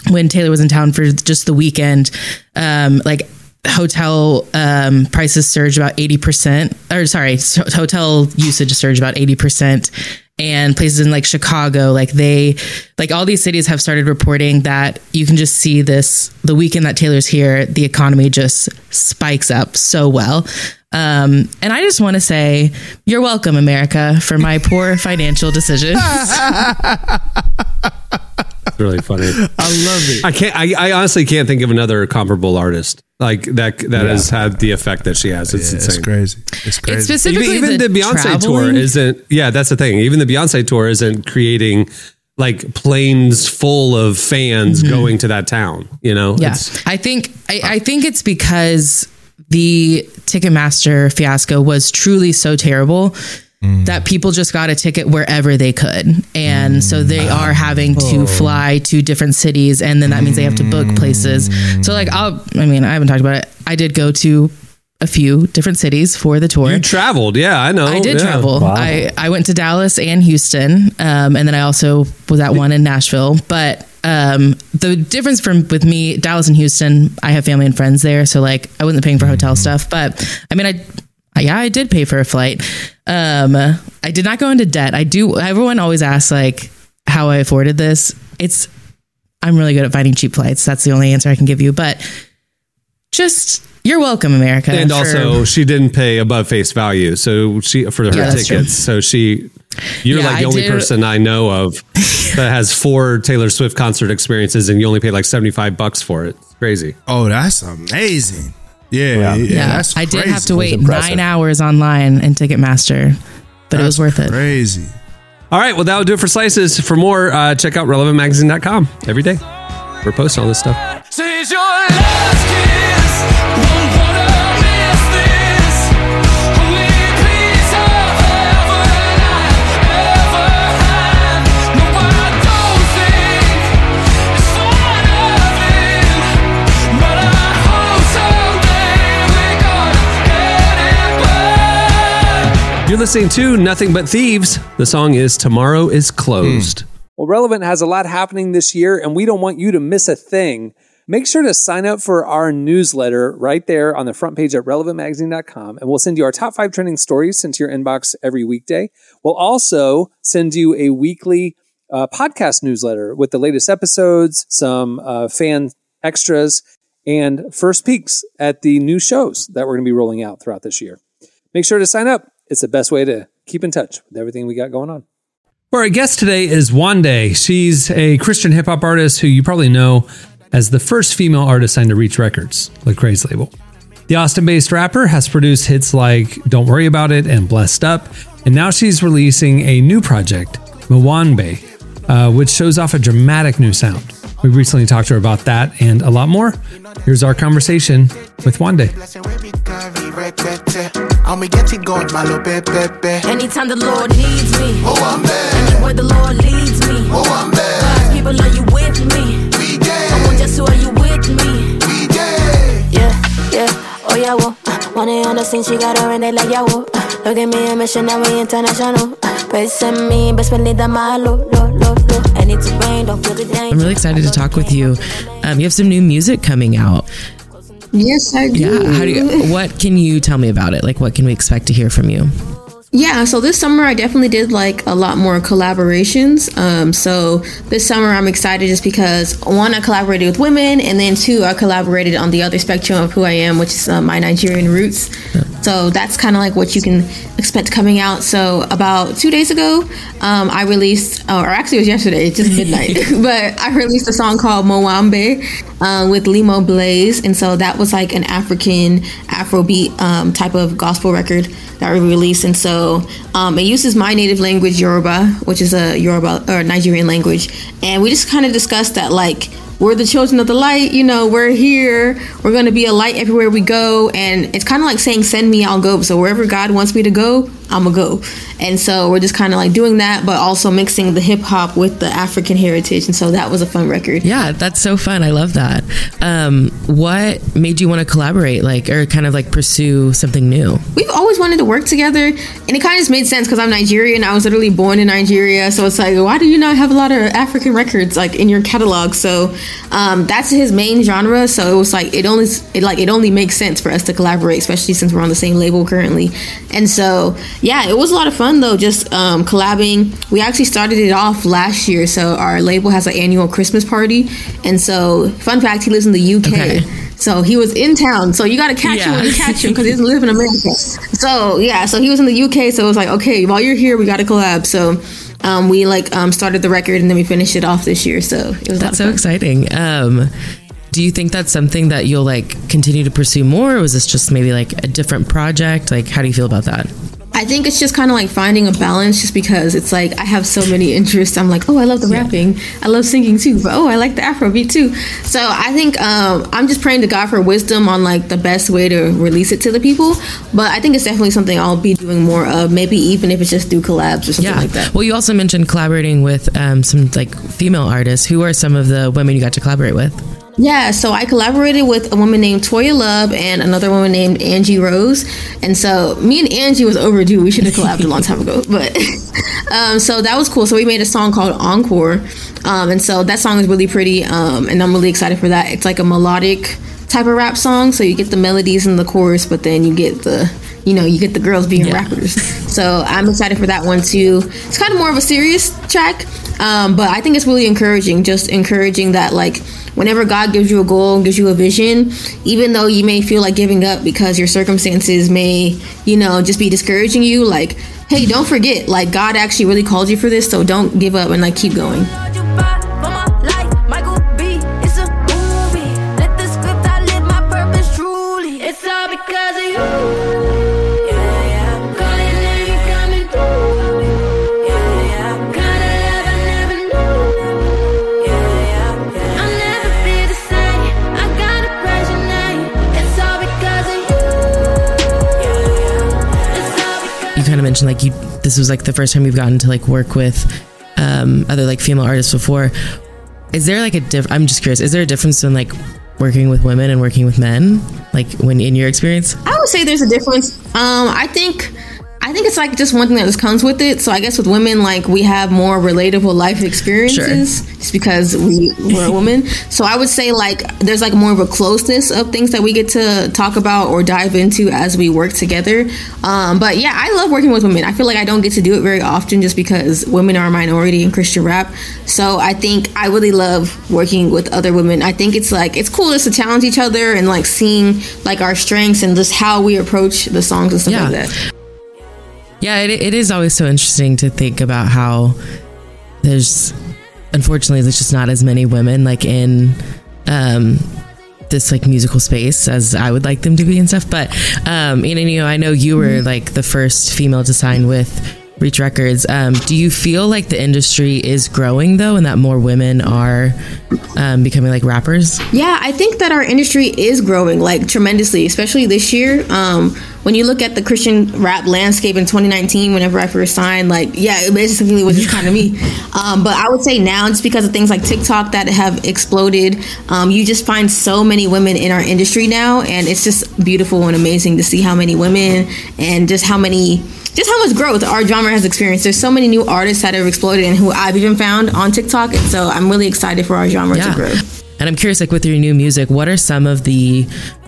when Taylor was in town for just the weekend, um, like hotel um, prices surged about 80%, or sorry, s- hotel usage surged about 80%. And places in like Chicago, like they, like all these cities have started reporting that you can just see this the weekend that Taylor's here, the economy just spikes up so well. Um, and I just want to say, you're welcome, America, for my poor financial decisions. It's really funny. I love it. I can't. I, I honestly can't think of another comparable artist like that that has had the effect that she has. It's Yeah, it's crazy. It's It's crazy. specifically even, even the, Beyonce tour isn't. Yeah, that's the thing. Even the Beyonce tour isn't creating like planes full of fans mm-hmm. going to that town. You know. Yeah, I think I, I think it's because the Ticketmaster fiasco was truly so terrible that people just got a ticket wherever they could, and so they are having to fly to different cities, and then that means they have to book places. So, like, I'll. I mean, I haven't talked about it. I did go to a few different cities for the tour. you traveled. Yeah, I know. I did Yeah. travel. I, I went to Dallas and Houston, um, and then I also was at one in Nashville. But um, the difference from with me, Dallas and Houston, I have family and friends there, so like I wasn't paying for hotel stuff. But I mean, I- yeah, I did pay for a flight. Um, I did not go into debt. I do. Everyone always asks like how I afforded this. It's I'm really good at finding cheap flights. That's the only answer I can give you. But just you're welcome, America. and for- also, she didn't pay above face value, so she for her Yeah, that's tickets. So she, you're Yeah, like the I only do- person I know of that has four Taylor Swift concert experiences, and you only paid like seventy five bucks for it. It's crazy. Oh, that's amazing. Yeah, yeah, yeah, that's I did have to wait nine hours online in Ticketmaster, but it was worth it. Crazy. All right, well, that'll do it for slices. For more, uh, check out relevantmagazine.com every day. We're posting all this stuff. You're listening to Nothing But Thieves. The song is Tomorrow is Closed. Well, Relevant has a lot happening this year, and we don't want you to miss a thing. Make sure to sign up for our newsletter right there on the front page at relevantmagazine.com, and we'll send you our top five trending stories sent to your inbox every weekday. We'll also send you a weekly uh, podcast newsletter with the latest episodes, some uh, fan extras, and first peeks at the new shows that we're going to be rolling out throughout this year. Make sure to sign up. It's the best way to keep in touch with everything we got going on. Well, our guest today is Wande. She's a Christian hip hop artist who you probably know as the first female artist signed to Reach Records, the Lecrae's label. The Austin based rapper has produced hits like Don't Worry About It and Blessed Up, and now she's releasing a new project, Mwambe, uh, which shows off a dramatic new sound. We recently talked to her about that and a lot more. Here's our conversation with Wande. Anytime the Lord needs me, oh, I'm there. anywhere the Lord leads me, God's people, are you with me? I want just who are you with me? Yeah, yeah, oh yeah, well, uh, money on the scene, she got her and they like, yeah, well, uh, look at me, I'm missionary international. Uh, Praise me, best believe that my lo, lo, lo, lo. And it's rain, don't feel the danger. I'm really excited to talk with you. Um, you have some new music coming out. Yes, I do. Yeah. How do you, what can you tell me about it? Like, what can we expect to hear from you? Yeah, so this summer I definitely did like a lot more collaborations. Um, so this summer I'm excited just because one, I collaborated with women, and then two, I collaborated on the other spectrum of who I am, which is uh, my Nigerian roots. So that's kind of like what you can expect coming out. So about two days ago, um, I released, or actually it was yesterday, it's just midnight, but I released a song called Moambe uh, with Limoblaze, and so that was like an African Afrobeat um, type of gospel record that we released, and so um, it uses my native language Yoruba, which is a Yoruba or Nigerian language, and we just kind of discussed that like we're the children of the light, you know, we're here, we're gonna be a light everywhere we go, and it's kind of like saying send me, I'll go. So wherever God wants me to go, I'ma go, and so we're just kind of like doing that, but also mixing the hip hop with the African heritage, and so that was a fun record. Yeah, that's so fun. I love that. Um, what made you want to collaborate, like, or kind of like pursue something new? we've always wanted to work together and it kind of just made sense because i'm nigerian i was literally born in nigeria so it's like why do you not have a lot of african records like in your catalog so um, that's his main genre so it was like it only it like it only makes sense for us to collaborate especially since we're on the same label currently and so yeah it was a lot of fun though just um, collabing we actually started it off last year so our label has an annual christmas party and so fun fact he lives in the uk so he was in town. So you got to catch him when you catch him because he doesn't live in America. So yeah, so he was in the UK. So it was like, okay, while you're here, we got to collab. So um, we like um, started the record and then we finished it off this year. So it was That's so exciting. Um, do you think that's something that you'll like continue to pursue more, or was this just maybe like a different project? Like, how do you feel about that? I think it's just kind of like finding a balance just because it's like I have so many interests. I'm like, oh, I love the rapping. I love singing too. But oh, I like the Afrobeat too. So I think um, I'm just praying to God for wisdom on like the best way to release it to the people. But I think it's definitely something I'll be doing more of, maybe even if it's just through collabs or something like that. Well, you also mentioned collaborating with um, some like female artists. Who are some of the women you got to collaborate with? Yeah, so I collaborated with a woman named Toya Love and another woman named Angie Rose. And so me and Angie was overdue. We should have collabed a long time ago. But um, so that was cool. So we made a song called Encore. Um, and so that song is really pretty. Um, and I'm really excited for that. It's like a melodic type of rap song. So you get the melodies in the chorus, but then you get the you know you get the girls being rappers. So I'm excited for that one too. It's kind of more of a serious track, um, but I think it's really encouraging. Just encouraging that like whenever God gives you a goal and gives you a vision, even though you may feel like giving up because your circumstances may, you know, just be discouraging you, like, hey, don't forget, like, God actually really called you for this, so don't give up and, like, keep going. Mentioned like you this was like the first time you've gotten to like work with um, other like female artists before. Is there like a diff? I'm just curious. Is there a difference in like working with women and working with men? Like when in your experience? I would say there's a difference. Um, I think. I think it's like just one thing that just comes with it. So I guess with women, like we have more relatable life experiences, just because we we're a woman. So I would say like there's like more of a closeness of things that we get to talk about or dive into as we work together. Um, but yeah, I love working with women. I feel like I don't get to do it very often just because women are a minority in Christian rap. So I think I really love working with other women. I think it's like it's cool just to challenge each other and like seeing like our strengths and just how we approach the songs and stuff Yeah. like that. Yeah, it, it is always so interesting to think about how there's, unfortunately, there's just not as many women like in um, this like musical space as I would like them to be and stuff. But um, and, and, you know, I know you were like the first female to sign with Reach Records. Um, do you feel like the industry is growing though, and that more women are um, becoming like rappers? Yeah, I think that our industry is growing like tremendously, especially this year. Um, when you look at the Christian rap landscape in 2019, whenever I first signed, like, yeah, it basically was just kind of me. Um, but I would say now, just because of things like TikTok that have exploded, um, you just find so many women in our industry now, and it's just beautiful and amazing to see how many women and just how many just how much growth our genre has experienced. There's so many new artists that have exploded and who I've even found on TikTok. And so I'm really excited for our genre to grow. And I'm curious, like with your new music, what are some of the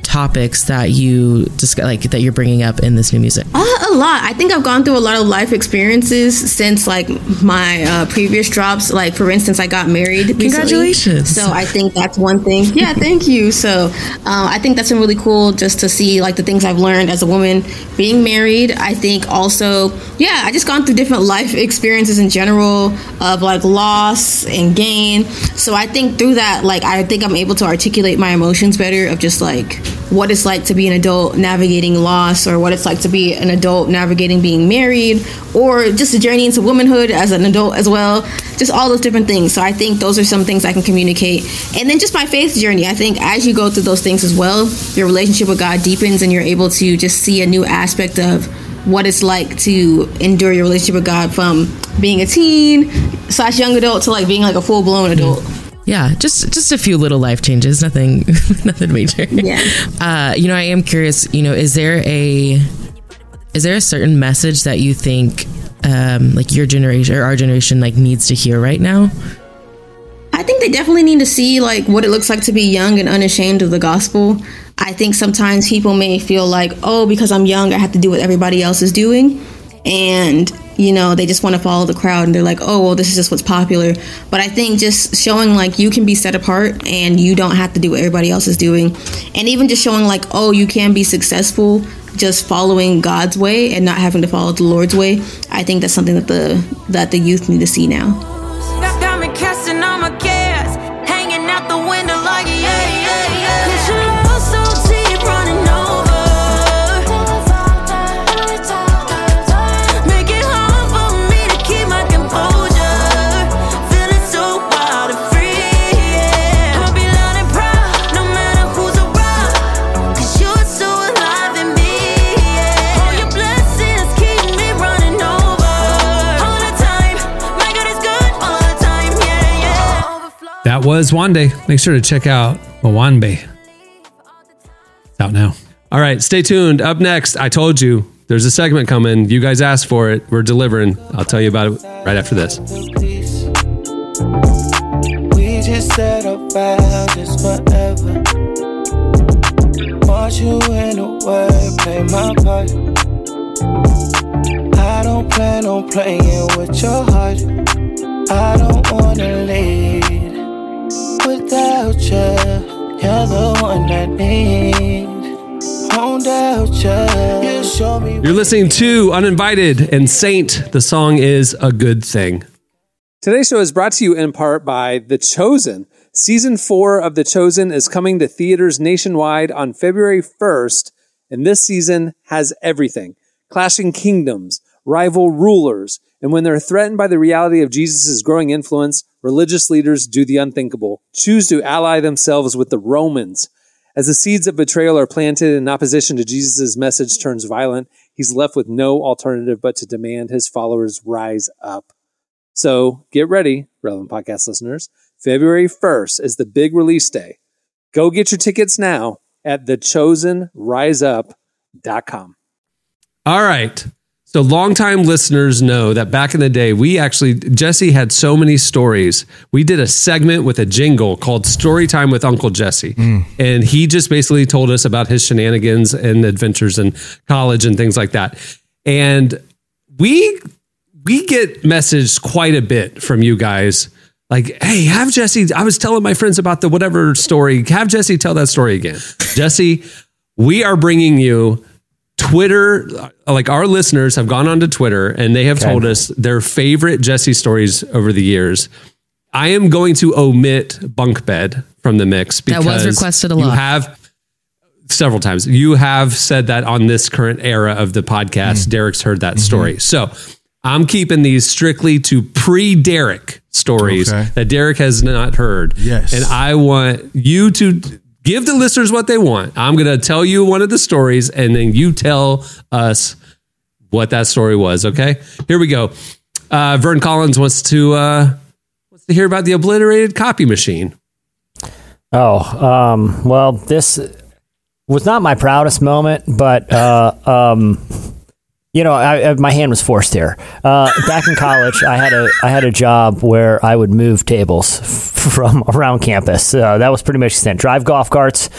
topics that you discuss, like that you're bringing up in this new music? Uh, a lot. I think I've gone through a lot of life experiences since like my uh, previous drops. Like for instance, I got married. recently. Congratulations. So I think that's one thing. Yeah, thank you. So uh, I think that's been really cool just to see like the things I've learned as a woman being married. I think also, yeah, I just gone through different life experiences in general of like loss and gain. So I think through that, like I think I'm able to articulate my emotions better of just like what it's like to be an adult navigating loss or what it's like to be an adult navigating being married or just a journey into womanhood as an adult as well. Just all those different things. So i think those are some things i can communicate. And then just my faith journey. I think as you go through those things as well your relationship with god deepens and you're able to just see a new aspect of what it's like to endure your relationship with god from being a teen slash young adult to like being like a full-blown adult Yeah, just just a few little life changes, nothing nothing major. Yeah. Uh, you know, I am curious. You know, is there a is there a certain message that you think um, like your generation or our generation like needs to hear right now? I think they definitely need to see like what it looks like to be young and unashamed of the gospel. I think sometimes people may feel like, oh, because I'm young, I have to do what everybody else is doing. And, you know, they just want to follow the crowd and they're like, oh, well, this is just what's popular. But I think just showing like you can be set apart and you don't have to do what everybody else is doing. And even just showing like, oh, you can be successful just following God's way and not having to follow the Lord's way. I think that's something that the that the youth need to see now. Was Wande. Make sure to check out Mwanbe. It's out now. All right, stay tuned. Up next, I told you there's a segment coming. You guys asked for it. We're delivering. I'll tell you about it right after this. We just said about this forever. Want you in the word, play my part. I don't plan on playing with your heart. I don't wanna lead without you. You're the one I need. Won't doubt you. You show me. You're listening to Uninvited and Saint. The song is A Good Thing. Today's show is brought to you in part by The Chosen. Season four of The Chosen is coming to theaters nationwide on February 1st, and this season has everything clashing kingdoms, rival rulers, and when they're threatened by the reality of Jesus' growing influence, religious leaders do the unthinkable, choose to ally themselves with the Romans. As the seeds of betrayal are planted in opposition to Jesus' message turns violent, he's left with no alternative but to demand his followers rise up. So get ready, relevant podcast listeners. February 1st is the big release day. Go get your tickets now at thechosenriseup.com. All right. So longtime listeners know that back in the day, we actually Jesse had so many stories. We did a segment with a jingle called Story Time with Uncle Jesse. Mm. And he just basically told us about his shenanigans and adventures in college and things like that. And we we get messaged quite a bit from you guys. Like, hey, have Jesse. I was telling my friends about the whatever story. Have Jesse tell that story again. Jesse, we are bringing you Twitter. Like our listeners have gone onto Twitter and they have Okay. told us their favorite Jesse stories over the years. I am going to omit bunk bed from the mix because That because was requested a you lot. have several times. You have said that on this current era of the podcast, Mm. Derek's heard Mm-hmm. that story. So I'm keeping these strictly to pre Derek stories Okay. that Derek has not heard. Yes. And I want you to give the listeners what they want. I'm going to tell you one of the stories and then you tell us what that story was. Okay. Here we go. Uh, Vern Collins wants to, uh, wants to hear about the obliterated copy machine. Oh, um, well, this was not my proudest moment, but uh, um, you know, I, I, my hand was forced here. Uh, back in college, I had a I had a job where I would move tables f- from around campus. Uh, that was pretty much the extent. Drive golf carts,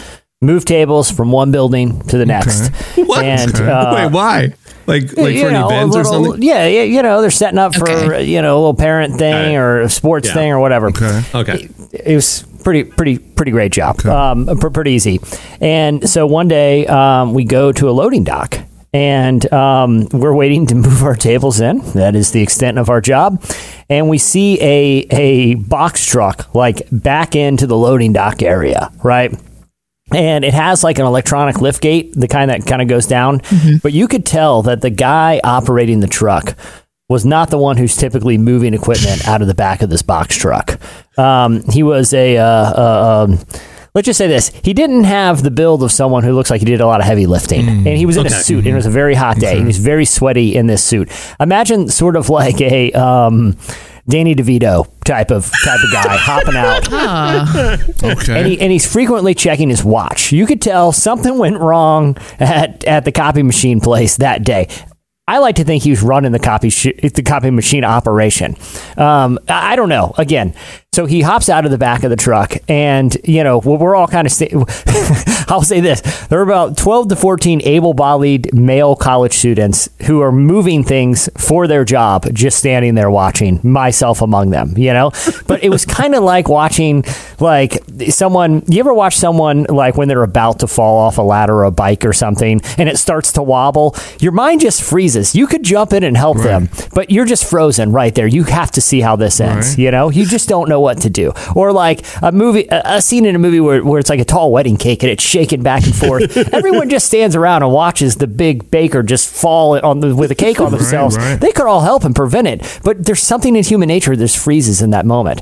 move tables from one building to the next. What? And uh, Wait, why? Like, like for an know, a event or something? Yeah, yeah, you know, they're setting up for Okay. you know a little parent thing Okay. or a sports Yeah. thing or whatever. Okay. Okay. It was pretty, pretty, pretty great job. Um, pr- pretty easy. And so one day um, we go to a loading dock. And um, we're waiting to move our tables in. That is the extent of our job. And we see a a box truck like back into the loading dock area, right? and it has like an electronic lift gate, the kind that kind of goes down. But you could tell that the guy operating the truck was not the one who's typically moving equipment out of the back of this box truck. Um, he was a. Uh, uh, um, Let's just say this: he didn't have the build of someone who looks like he did a lot of heavy lifting, and he was in a Okay. suit. And it was a very hot day, and he was very sweaty in this suit. Imagine sort of like a um, Danny DeVito type of type of guy hopping out, Okay. and, he, and he's frequently checking his watch. You could tell something went wrong at, at the copy machine place that day. I like to think he was running the copy sh- the copy machine operation. Um, I I don't know. Again, so he hops out of the back of the truck, and you know we're we're all kind of. Sta- I'll say this: there are about twelve to fourteen able-bodied male college students who are moving things for their job, just standing there watching. Myself among them, you know. But it was kind of like watching like someone. You ever watch someone like when they're about to fall off a ladder or a bike or something, and it starts to wobble? Your mind just freezes. You could jump in and help them, but you're just frozen right there. You have to see how this ends. Right. You know, you just don't know what to do. Or like a movie, a, scene in a movie where, where it's like a tall wedding cake and it's shaking back and forth. Everyone just stands around and watches the big baker just fall on the, with a cake on Right, themselves. right. They could all help and prevent it, but there's something in human nature that just freezes in that moment.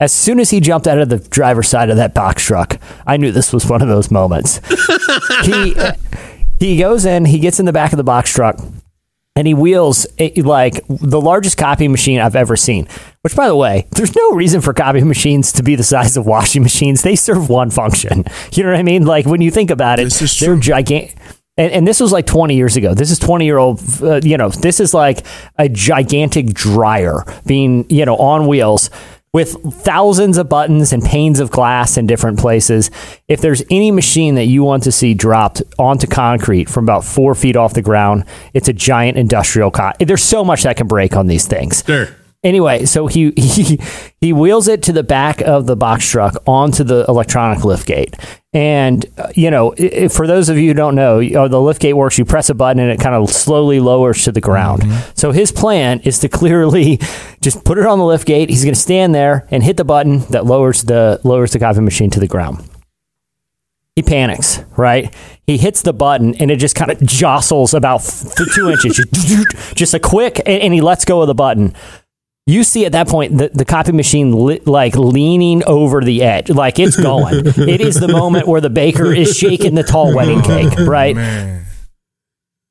As soon as he jumped out of the driver's side of that box truck, I knew this was one of those moments. he he goes in, he gets in the back of the box truck, and he wheels like the largest copy machine I've ever seen. Which, by the way, there's no reason for copy machines to be the size of washing machines. They serve one function. You know what I mean? Like when you think about it, This is they're gigantic. And, and this was like 20 years ago. This is 20 year old, uh, you know, this is like a gigantic dryer being, you know, on wheels. With thousands of buttons and panes of glass in different places. If there's any machine that you want to see dropped onto concrete from about four feet off the ground, it's a giant industrial cot. There's so much that can break on these things. Sure. Anyway, so he, he he wheels it to the back of the box truck onto the electronic lift gate. And uh, you know, i- i- for those of you who don't know, you know, the lift gate works. You press a button and it kind of slowly lowers to the ground. So his plan is to clearly just put it on the lift gate. He's going to stand there and hit the button that lowers the lowers the copy machine to the ground. He panics, right? He hits the button and it just kind of jostles about f- two inches. Just, just a quick, and, and he lets go of the button. You see at that point the, the copy machine li- like leaning over the edge, like it's going. it is the moment where the baker is shaking the tall wedding cake, oh, right?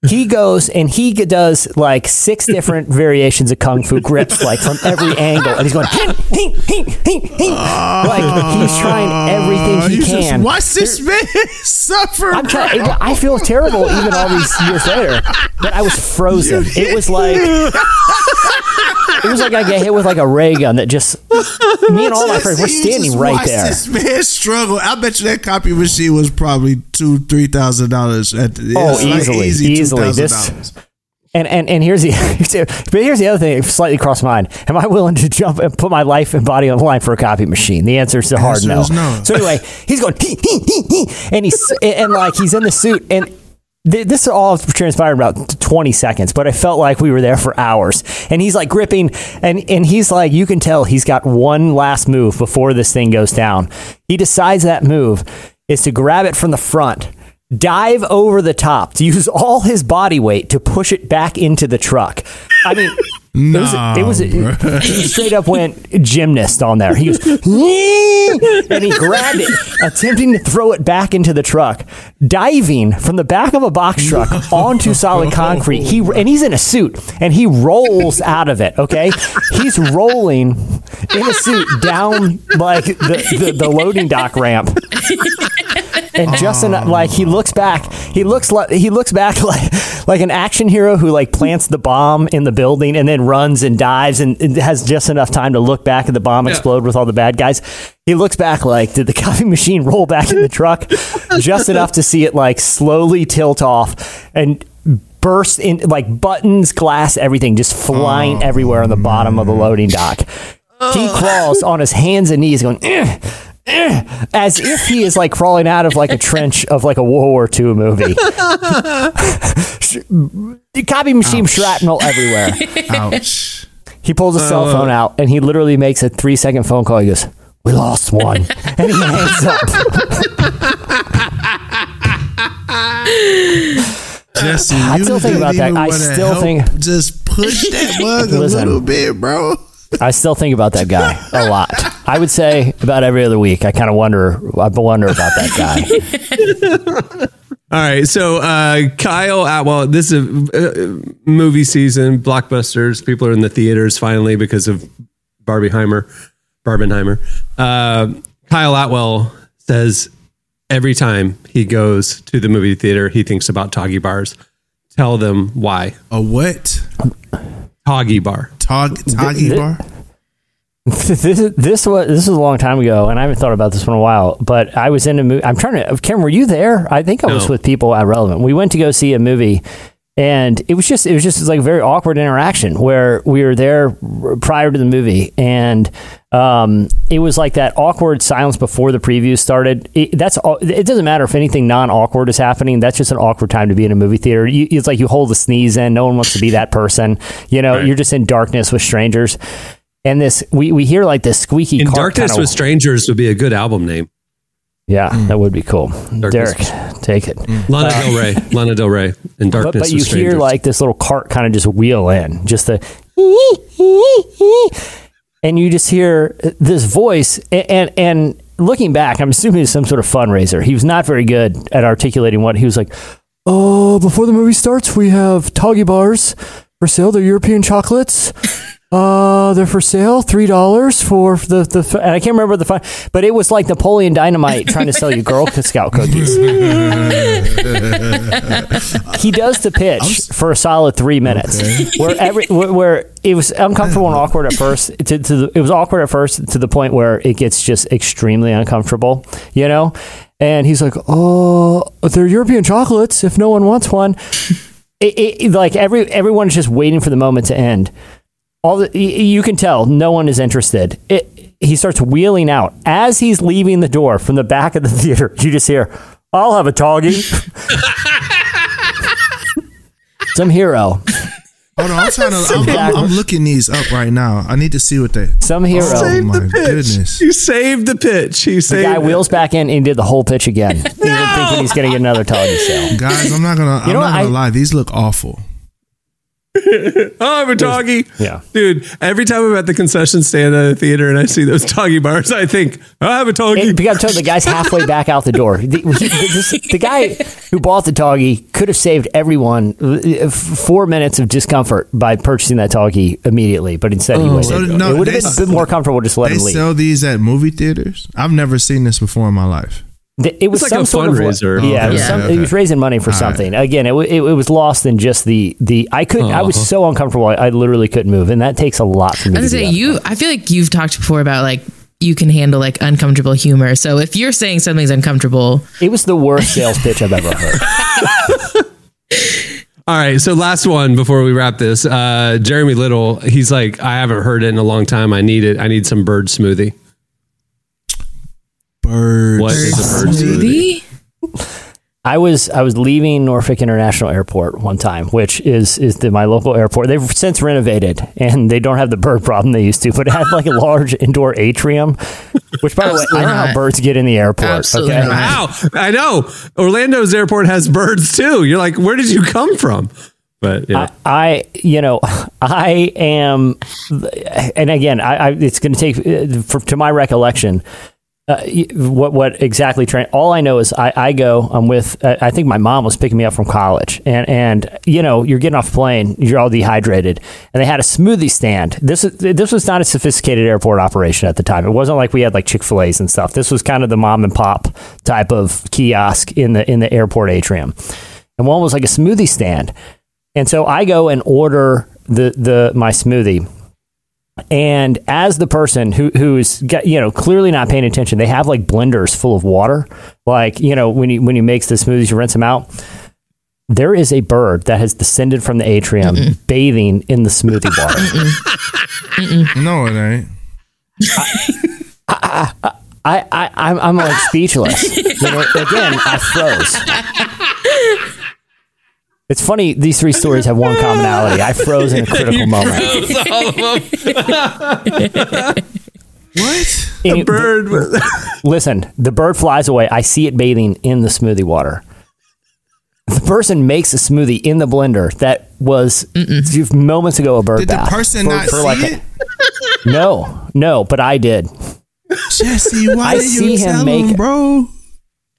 He goes and he does like six different variations of kung fu grips, like from every angle, and he's going, "Hing, hing, hing, hing, hing." Ah. like he's trying everything he you just can. watch this man suffer. I'm trying. I feel terrible even all these years later, but I was frozen. It was like it was like I get hit with like a ray gun that just me and all my friends we're standing right there. This man struggle. I bet you that copy machine was probably two, three thousand dollars. At the, Oh, it's like easily, easy easily. This, and, and and here's the but here's the other thing that slightly crossed my mind. Am I willing to jump and put my life and body on the line for a copy machine? The answer is a hard no. no. So anyway, he's going and he's and like he's in the suit and. This all transpired about 20 seconds, but I felt like we were there for hours. And he's like gripping, and, and he's like, you can tell he's got one last move before this thing goes down. He decides that move is to grab it from the front, dive over the top, to use all his body weight to push it back into the truck. I mean, Nah, it was, it was he straight up went gymnast on there. He goes, and he grabbed it, attempting to throw it back into the truck, diving from the back of a box truck onto solid concrete. He and he's in a suit, and he rolls out of it. Okay, he's rolling in a suit down like the, the, the loading dock ramp. And just enough, like he looks back, he looks like he looks back like like an action hero who like plants the bomb in the building and then runs and dives and, and has just enough time to look back at the bomb explode with all the bad guys. He looks back like did the copy machine roll back in the truck just enough to see it like slowly tilt off and burst in like buttons, glass, everything just flying everywhere on the bottom of the loading dock. He crawls on his hands and knees going. "Eh, eh," As if he is like crawling out of like a trench of like a World War II movie. The copy machine shrapnel everywhere. Ouch. He pulls a cell phone uh. out and he literally makes a three second phone call. He goes, "We lost one," and he hangs up. Jesse, I still think about that. I still think- just push that bug a little bit, bro. I still think about that guy a lot. I would say about every other week. I kind of wonder. I wonder about that guy. All right, so uh, Kyle Atwell. This is a uh, movie season, blockbusters. People are in the theaters finally because of Barbieheimer, Barbenheimer. Uh, Kyle Atwell says every time he goes to the movie theater, he thinks about Toggy bars. Tell them why. A what? Toggy bar. Tog Toggy Th- bar? this is this was this was a long time ago, and I haven't thought about this one in a while. But I was in a movie. I'm trying to. Karen, were you there? I think I was No. with people at Relevant. We went to go see a movie, and it was just it was just like a very awkward interaction where we were there prior to the movie, and um, it was like that awkward silence before the preview started. It, that's all, it. Doesn't matter if anything non awkward is happening. That's just an awkward time to be in a movie theater. You, it's like you hold the sneeze in. No one wants to be that person. You know, Right. you're just in darkness with strangers. And this, we, we hear like this squeaky In Darkness with Strangers would be a good album name. Yeah, hmm. that would be cool. Darkness Derek, take it. Hmm. Uh, Lana Del Rey. Lana Del Rey. In Darkness but you hear like this little cart kind of just wheel in, just the, and you just hear uh, this voice. And, and and looking back, I'm assuming it's some sort of fundraiser. He was not very good at articulating what he was like. Oh, before the movie starts, we have Toggy bars for sale. They're European chocolates. Uh, they're for sale, three dollars for the the. And I can't remember the fun, but it was like Napoleon Dynamite trying to sell you Girl Scout cookies. he does the pitch for a solid three minutes, where every where, where it was uncomfortable and awkward at first. To, to the, it was awkward at first to the point where it gets just extremely uncomfortable, you know. And he's like, "Oh, they're European chocolates. If no one wants one." It, it, like every everyone is just waiting for the moment to end all the, you can tell no one is interested. It, he starts wheeling out as he's leaving the door from the back of the theater. You just hear, "I'll have a toggy." Some hero. Hold on, I'm trying to. I'm, I'm, I'm looking these up right now. I need to see what they. Some hero. Oh Saved my the pitch. goodness! You saved the pitch. You The guy it. wheels back in and did the whole pitch again, no! Even thinking he's going to get another toggy sale. Guys, I'm not gonna. You I'm know not what, gonna I- lie. These look awful. Oh, I'm a doggy. Yeah. Dude, every time I'm at the concession stand at a theater and I see those doggy bars, I think, I have a doggy. It, you got to tell the guy's halfway back out the door. The, he- this- the guy who bought the toggy could have saved everyone uh, four minutes of discomfort by purchasing that toggy immediately, but instead he waited. So, no, it would have they been s- a bit more comfortable just let They him leave. sell these at movie theaters. I've never seen this before in my life. Th- It was It's like some a sort fundraiser. Of, yeah, it was, Okay, some, okay. it was raising money for All right. something. Again, it, wa- it, it was lost in just the the. I couldn't. I was Oh. so uncomfortable. I, I literally couldn't move, and that takes a lot for me. I was to gonna say you. I feel like you've talked before about like you can handle like uncomfortable humor. So if you're saying something's uncomfortable, It was the worst sales pitch I've ever heard. All right, so last one before we wrap this. Uh, Jeremy Little, he's like, I haven't heard it in a long time. I need it. I need some bird smoothie. Birds. What is a bird smoothie? smoothie. I was I was leaving Norfolk International Airport one time, which is is the, my local airport. They've since renovated, and they don't have the bird problem they used to, but it had like a large indoor atrium. Which, by the way, I Absolutely don't know how birds get in the airport. Absolutely okay, not. Wow, I know. Orlando's airport has birds too. You're like, where did you come from? But yeah, I, you know, I am, and again, I, I it's going to take, uh, for, to my recollection, uh, what what exactly? All I know is I, I go. I'm with. Uh, I think my mom was picking me up from college, and and you know you're getting off plane, you're all dehydrated, and they had a smoothie stand. This is this was not a sophisticated airport operation at the time. It wasn't like we had like Chick Fil A's and stuff. This was kind of the mom and pop type of kiosk in the in the airport atrium, and one was like a smoothie stand. And so I go and order the the my smoothie. And as the person who who's got, you know clearly not paying attention, they have like blenders full of water. Like you know when you when you makes the smoothies, you rinse them out. There is a bird that has descended from the atrium, bathing in the smoothie water. No, it ain't. I, I I'm, I'm like speechless. You know, again, I froze. It's funny. These three stories have one commonality. I froze in a critical moment. What? Any- bird. with- Listen, the bird flies away. I see it bathing in the smoothie water. The person makes a smoothie in the blender that was just moments ago a bird Did the person For- not for see like a- it? no, no, but I did. Jesse, why I did see you him tell make- him, bro?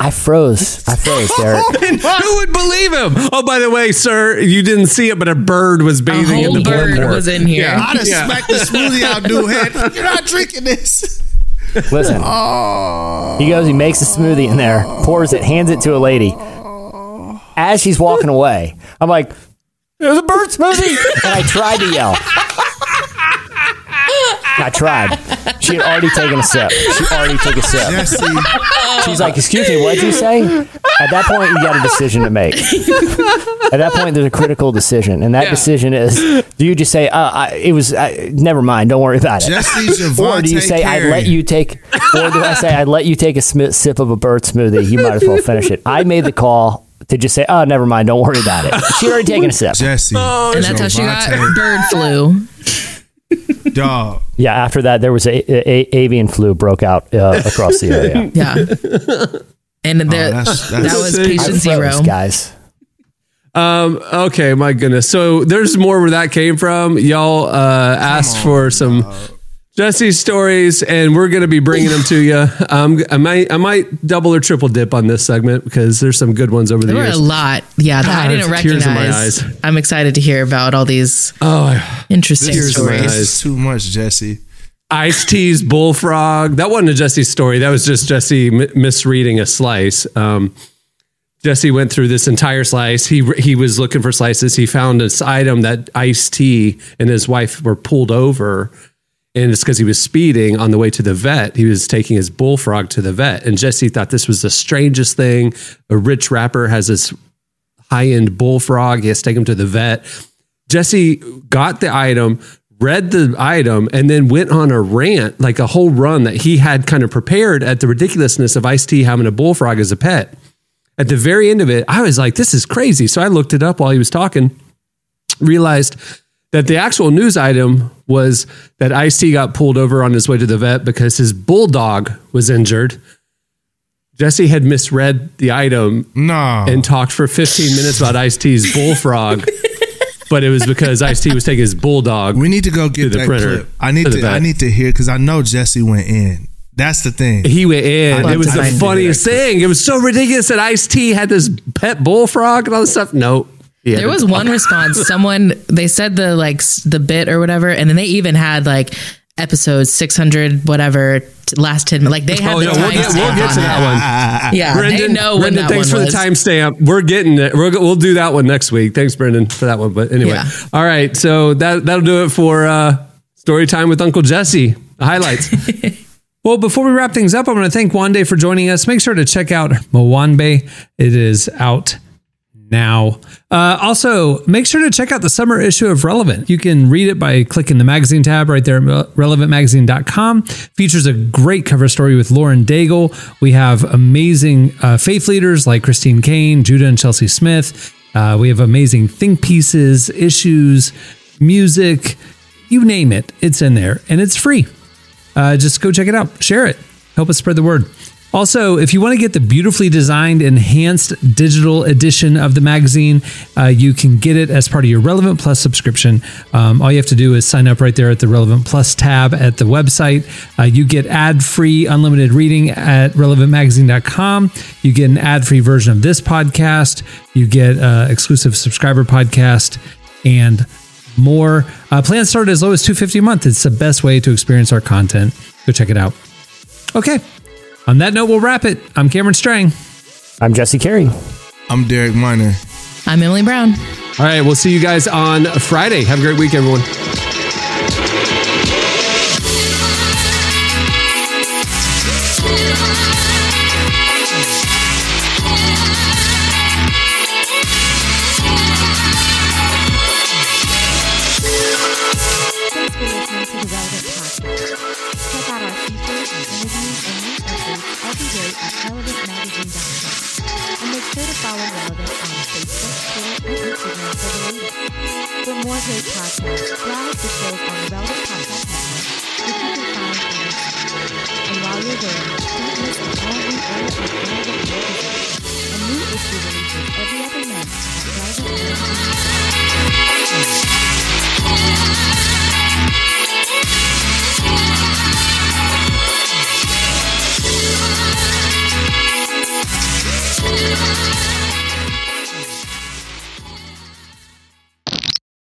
I froze. I froze, Derek. Who would believe him? Oh, by the way, sir, you didn't see it, but a bird was A bathing in whole the bird airport. was in here. Yeah. I'd have Yeah. smacked the smoothie out, dude. Head. You're not drinking this. Listen, oh. he goes, he makes a smoothie in there, pours it, hands it to a lady. As she's walking away, I'm like, it was a bird smoothie," and I tried to yell. I tried. She had already taken a sip. She already took a sip. Jesse, She's like, "Excuse me, what'd you say?" At that point, you got a decision to make. At that point, there's a critical decision, and that decision is: do you just say, uh, I, "It was"? I, never mind. Don't worry about it. Jesse Or do you Javante say I Carey. let you take, or do I say I let you take a sm- sip of a bird smoothie? You might as well finish it. I made the call to just say, oh, never mind, don't worry about it. She already taken a sip. Jesse. and that's how she got Javante, bird flu. Dog. Yeah, after that, there was a, a, a- avian flu broke out uh, across the area. Yeah. And there, that's- that was I patient I froze, zero. guys. Um, okay, my goodness. So there's more where that came from. Y'all uh, asked for some Jesse's stories, and we're going to be bringing them to you. Um, I might, I might double or triple dip on this segment because there's some good ones over the There were years. a lot. Yeah, that Ah, I didn't tears in my recognize. eyes. I'm excited to hear about all these Oh, interesting tears in my stories. eyes. Too much, Jesse. Ice T's bullfrog. That wasn't a Jesse story. That was just Jesse m- misreading a slice. Um, Jesse went through this entire slice. He he was looking for slices. He found this item that Ice T and his wife were pulled over, and it's because he was speeding on the way to the vet. He was taking his bullfrog to the vet, and Jesse thought this was the strangest thing. A rich rapper has this high end bullfrog. He has to take him to the vet. Jesse got the item, read the item, and then went on a rant, like a whole run that he had kind of prepared at the ridiculousness of Ice T having a bullfrog as a pet. At the very end of it, I was like, this is crazy. So I looked it up while he was talking, realized that the actual news item was that Ice T got pulled over on his way to the vet because his bulldog was injured. Jesse had misread the item No. and talked for 15 minutes about Ice T's bullfrog. but it was because Ice T was taking his bulldog. We need to go get the that printer, clip. I need to to. I need to hear because I know Jesse went in. That's the thing. He went in. It was the funniest thing. It was so ridiculous that Ice T had this pet bullfrog and all this stuff. No. He There was one response. Someone they said the like the bit or whatever, and then they even had like episodes six hundred whatever last ten. Like they had Oh, the yeah, we'll get, we'll get on to it. that one. Yeah, they know when Brendan, that thanks one for was. the timestamp. We're getting it. We're, we'll do that one next week. Thanks, Brendan, for that one. But anyway, Yeah. all right. So that that'll do it for uh, story time with Uncle Jesse. The highlights. well, before we wrap things up, I want to thank Wande for joining us. Make sure to check out Mwanbe. It is out now. Uh, also, make sure to check out the summer issue of Relevant. You can read it by clicking the magazine tab right there at relevantmagazine.com. Features a great cover story with Lauren Daigle. We have amazing uh, faith leaders like Christine Caine, Judah and Chelsea Smith. Uh, we have amazing think pieces, issues, music, you name it, it's in there and it's free. Uh, just go check it out, share it, help us spread the word. Also, if you want to get the beautifully designed, enhanced digital edition of the magazine, uh, you can get it as part of your Relevant Plus subscription. Um, all you have to do is sign up right there at the Relevant Plus tab at the website. Uh, you get ad free, unlimited reading at relevantmagazine.com. You get an ad free version of this podcast. You get uh, exclusive subscriber podcast and more. Uh, plans start as low as 250 a month. It's the best way to experience our content. Go check it out. Okay. On that note, we'll wrap it. I'm Cameron Strang. I'm Jesse Carey. I'm Derek Minor. I'm Emily Brown. All right. We'll see you guys on Friday. Have a great week, everyone. Great podcasts, browse the shows on the Relevant Podcast Network, which you can find on. And while you're there, don't miss the all-new era of Relevant magazine. A new issue releases every other month at relevantmagazine.com.